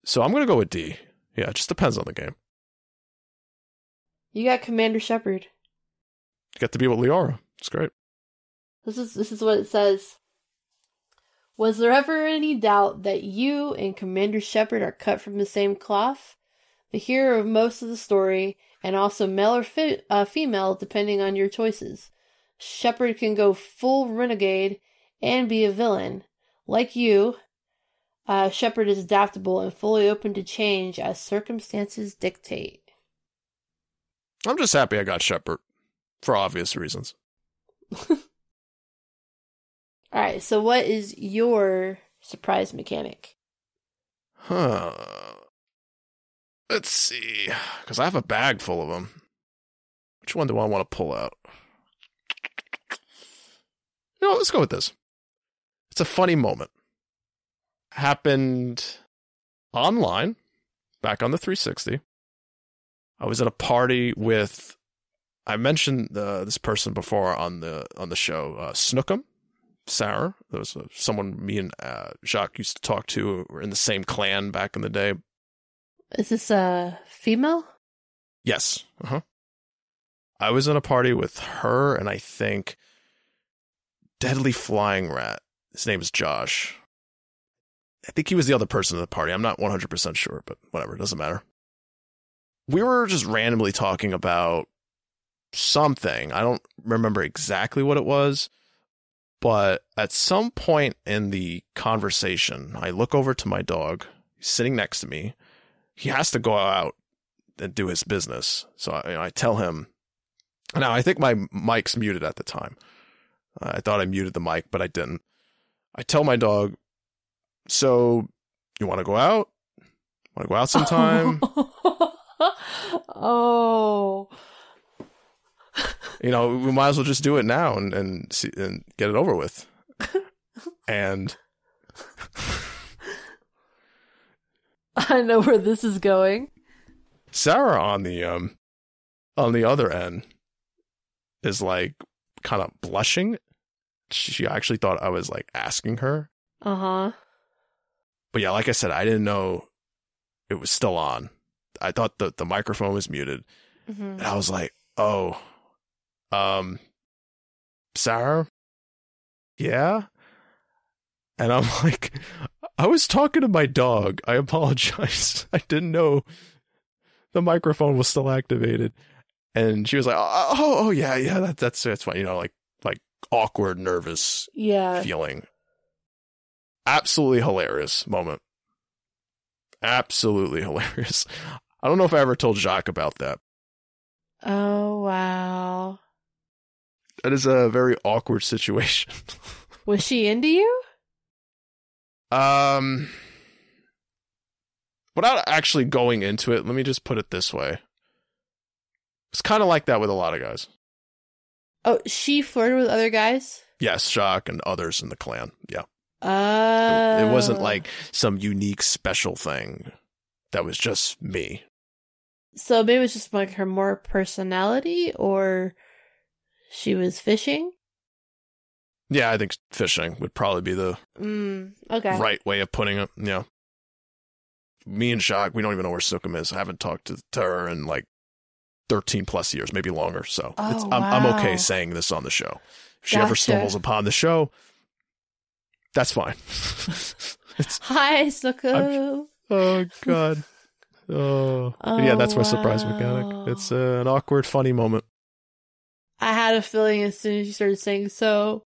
So I'm gonna go with D. Yeah, it just depends on the game. You got Commander Shepard. You get to be with Liara. It's great. This is this is what it says. Was there ever any doubt that you and Commander Shepard are cut from the same cloth? The hero of most of the story, and also male or fi- uh, female, depending on your choices. Shepard can go full renegade and be a villain. Like you, uh, Shepard is adaptable and fully open to change as circumstances dictate. I'm just happy I got Shepard for obvious reasons. All right, so what is your surprise mechanic? Huh. Let's see. Because I have a bag full of them. Which one do I want to pull out? You know, let's go with this. It's a funny moment. Happened online, back on the 360. I was at a party with. I mentioned uh, this person before on the on the show, uh, Snookum, Sarah. There was uh, someone me and uh, Jacques used to talk to. We were in the same clan back in the day. Is this a female? Yes. Uh-huh. I was in a party with her and I think Deadly Flying Rat. His name is Josh. I think he was the other person in the party. I'm not 100% sure, but whatever. It doesn't matter. We were just randomly talking about something. I don't remember exactly what it was, but at some point in the conversation, I look over to my dog. He's sitting next to me. He has to go out and do his business. So I, I tell him. Now I think my mic's muted at the time. I thought I muted the mic, but I didn't. I tell my dog, "So you want to go out? Want to go out sometime? oh. you know, we might as well just do it now and and see, and get it over with." and I know where this is going. Sarah on the um on the other end is like kind of blushing. She actually thought I was like asking her. Uh huh. But yeah, like I said, I didn't know it was still on. I thought the the microphone was muted. Mm-hmm. And I was like, "Oh, um Sarah? Yeah?" And I'm like, I was talking to my dog. I apologize. I didn't know the microphone was still activated. And she was like, "Oh, oh, oh yeah, yeah, that, that's that's fine." You know, like like awkward, nervous Yeah. feeling. Absolutely hilarious moment. Absolutely hilarious. I don't know if I ever told Jacques about that. Oh wow. That is a very awkward situation. Was she into you? Um, without actually going into it, let me just put it this way. It's kind of like that with a lot of guys. Oh, she flirted with other guys. Yes, Jacques and others in the clan. Yeah. Uh, It wasn't like some unique special thing that was just me. so. Maybe it's just like her more personality, or she was fishing. Yeah, I think fishing would probably be the Mm, okay. right way of putting it. Yeah. Me and Jacques, we don't even know where Sookum is. I haven't talked to, to her in like 13 plus years, maybe longer. So Oh, it's, I'm, I'm okay saying this on the show. If she ever stumbles upon the show, that's fine. it's, Hi, Suko. oh, God. Oh, Oh, yeah, that's my surprise mechanic. It's uh, an awkward, funny moment. I had a feeling as soon as you started saying, "So,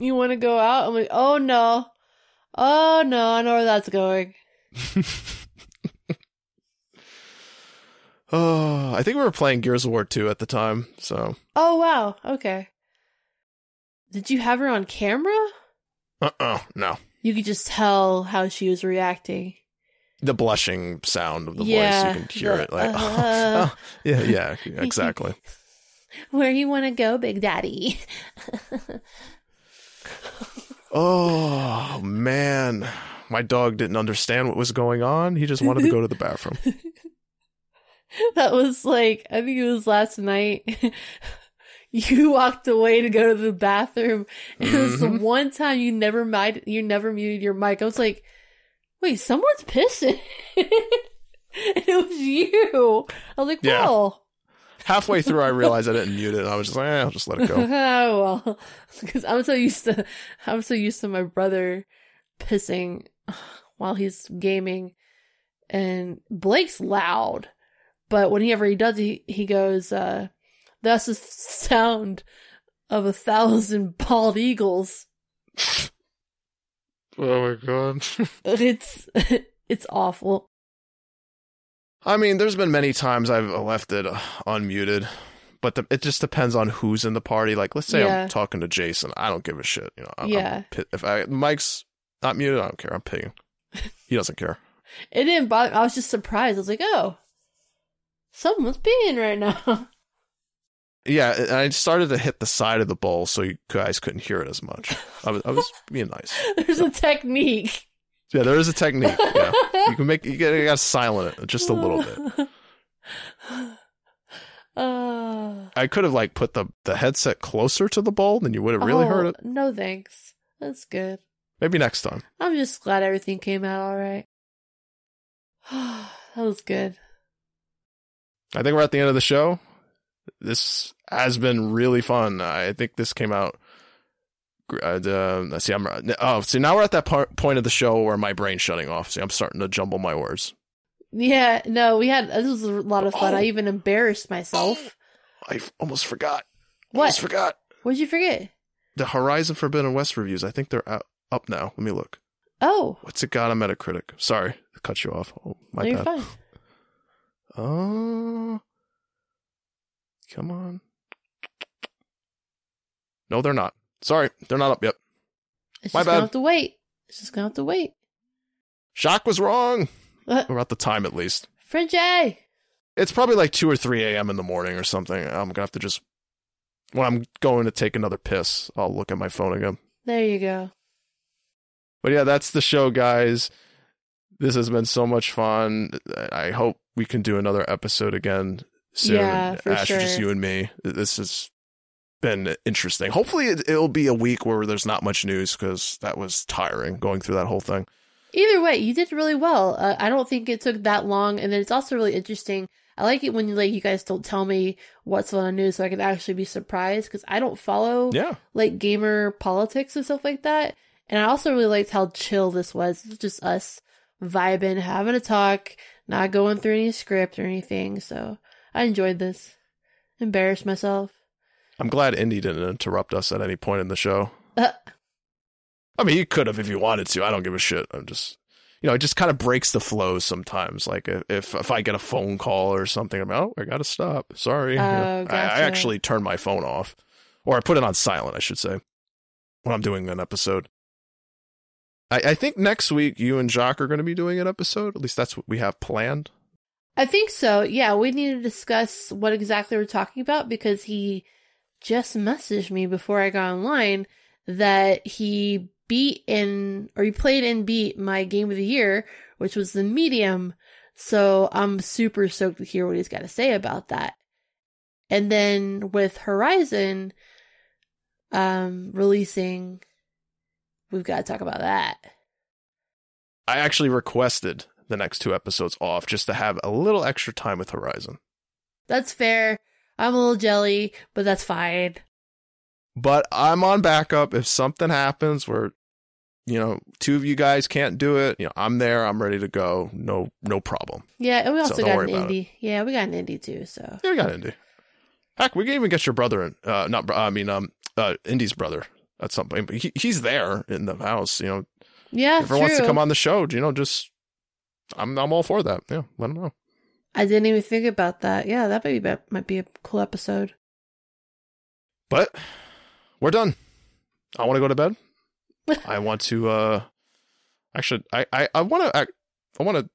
you want to go out?" I'm like, "Oh no, oh no, I know where that's going." oh, I think we were playing Gears of War 2 at the time. So, Oh wow, okay. Did you have her on camera? uh uh no. You could just tell how she was reacting. The blushing sound of the Yeah, voice, you can hear the, it. Like, uh, oh, yeah, yeah, yeah, exactly. Where you want to go, Big Daddy? Oh man, my dog didn't understand what was going on. He just wanted to go to the bathroom. that was like I think it was last night. you walked away to go to the bathroom. It was the Mhm. one time you never mic you never muted your mic. I was like, wait, someone's pissing. and it was you. I was like, Yeah. well. Halfway through, I realized I didn't mute it. and I was just like, eh, I'll just let it go. oh well, because I'm so used to I'm so used to my brother pissing while he's gaming, and Blake's loud, but whenever he does, he he goes, uh, "That's the sound of a thousand bald eagles." Oh my god. It's it's awful. I mean, there's been many times I've left it uh, unmuted, but the, it just depends on who's in the party. Like, let's say Yeah. I'm talking to Jason, I don't give a shit. You know, I'm, Yeah. I'm if I mic's not muted, I don't care. I'm paying. He doesn't care. It didn't bother. I was just surprised. I was like, "Oh, someone's peeing right now." Yeah, I started to hit the side of the bowl so you guys couldn't hear it as much. I was, I was being nice. There's a technique. Yeah, there is a technique. Yeah, you can make you gotta, you gotta silent it just a little bit. Uh, I could have like put the the headset closer to the bowl, then you would have really oh, heard it. No thanks. That's good. Maybe next time. I'm just glad everything came out all right. that was good. I think we're at the end of the show. This has been really fun. I think this came out. Uh, uh, let's see, I'm oh, see now we're at that part, point of the show where my brain's shutting off. See, I'm starting to jumble my words. Yeah, no, we had this was a lot of fun. Oh. I even embarrassed myself. I f- almost forgot. What? Almost forgot What'd you forget? the Horizon Forbidden West reviews. I think they're out, up now. Let me look. Oh, What's it got on Metacritic? Sorry, cut you off. Oh, my no, bad. Oh, come on. No, they're not. Sorry, they're not up yet. It's My just gonna bad. have to wait. It's just gonna have to wait. Jacques was wrong. Uh, Or at the time, at least. French A. It's probably like 2 or 3 a.m. in the morning or something. I'm going to have to just, when I'm going to take another piss, I'll look at my phone again. There you go. But yeah, that's the show, guys. This has been so much fun. I hope we can do another episode again soon. Yeah, for Ash, just you and me. This has been interesting. Hopefully, it, it'll be a week where there's not much news because that was tiring going through that whole thing. Either way, you did really well. Uh, I don't think it took that long, and then it's also really interesting. I like it when like you guys don't tell me what's on the news, so I can actually be surprised because I don't follow Yeah. like gamer politics and stuff like that. And I also really liked how chill this was. It's just us vibing, having a talk, not going through any script or anything. So I enjoyed this. Embarrassed myself. I'm glad Indy didn't interrupt us at any point in the show. Uh, I mean, he could have if he wanted to. I don't give a shit. I'm just, you know, it just kind of breaks the flow sometimes. Like if if I get a phone call or something, I'm like, oh, I gotta stop. Sorry. You know, Oh, I, I actually turn my phone off, or I put it on silent, I should say, when I'm doing an episode. I, I think next week you and Jacques are going to be doing an episode. At least that's what we have planned. I think so. Yeah, we need to discuss what exactly we're talking about because he just messaged me before I got online that he beat in or he played and beat my game of the year, which was the medium. So I'm super stoked to hear what he's got to say about that. And then with Horizon um releasing we've got to talk about that. I actually requested the next two episodes off just to have a little extra time with Horizon. That's fair. I'm a little jelly, but that's fine. But I'm on backup if something happens where you know two of you guys can't do it. You know I'm there. I'm ready to go. No no problem. Yeah, and we also don't got an indie. Yeah, we got an indie too. So Yeah, we got indie. Heck, we can even get your brother in. Uh, not I mean um uh Indy's brother at some point. But he, he's there in the house. You know yeah, if he true. wants to come on the show, you know just I'm I'm all for that. Yeah, let him know. I didn't even think about that. Yeah, that might be might be a cool episode. But we're done. I want to go to bed. I want to uh actually I I, I want to I, I want to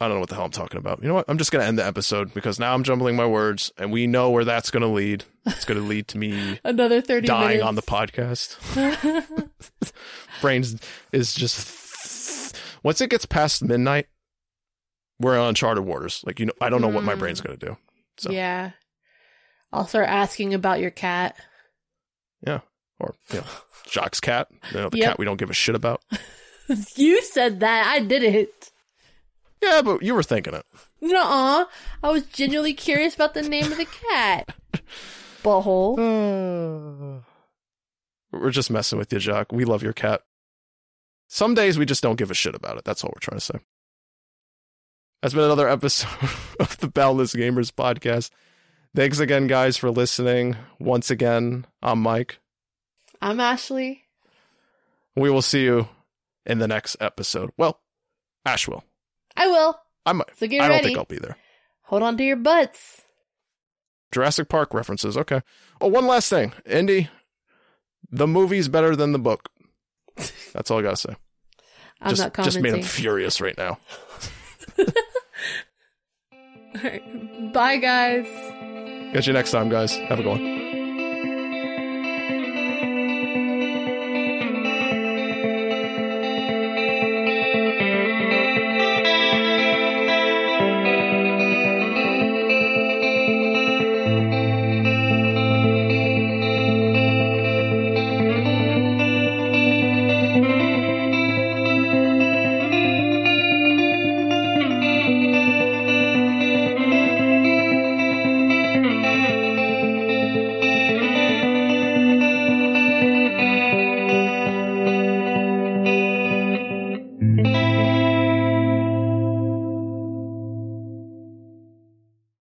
I don't know what the hell I'm talking about. You know what? I'm just going to end the episode because now I'm jumbling my words and we know where that's going to lead. It's going to lead to me Another thirty dying minutes. on the podcast. Brains is just once it gets past midnight, we're on uncharted waters. Like you know, I don't know what my Mm. brain's going to do. So Yeah, I'll start asking about your cat. Yeah, or you know, Jacques' cat, you know, the Yep. cat we don't give a shit about. you said that. I didn't. Yeah, but you were thinking it. Nuh-uh. I was genuinely curious about the name of the cat. Butthole. Mm. We're just messing with you, Jacques. We love your cat. Some days we just don't give a shit about it. That's all we're trying to say. That's been another episode of the Boundless Gamers podcast. Thanks again, guys, for listening. Once again, I'm Mike. I'm Ashley. We will see you in the next episode. Well, Ash will. I will. I might. So get I don't ready. think I'll be there. Hold on to your butts. Jurassic Park references. Okay. Oh, one last thing. Indy, the movie's better than the book. That's all I gotta say. I'm just, not just made him furious right now. All right. Bye, guys. Catch you next time, guys. Have a good one.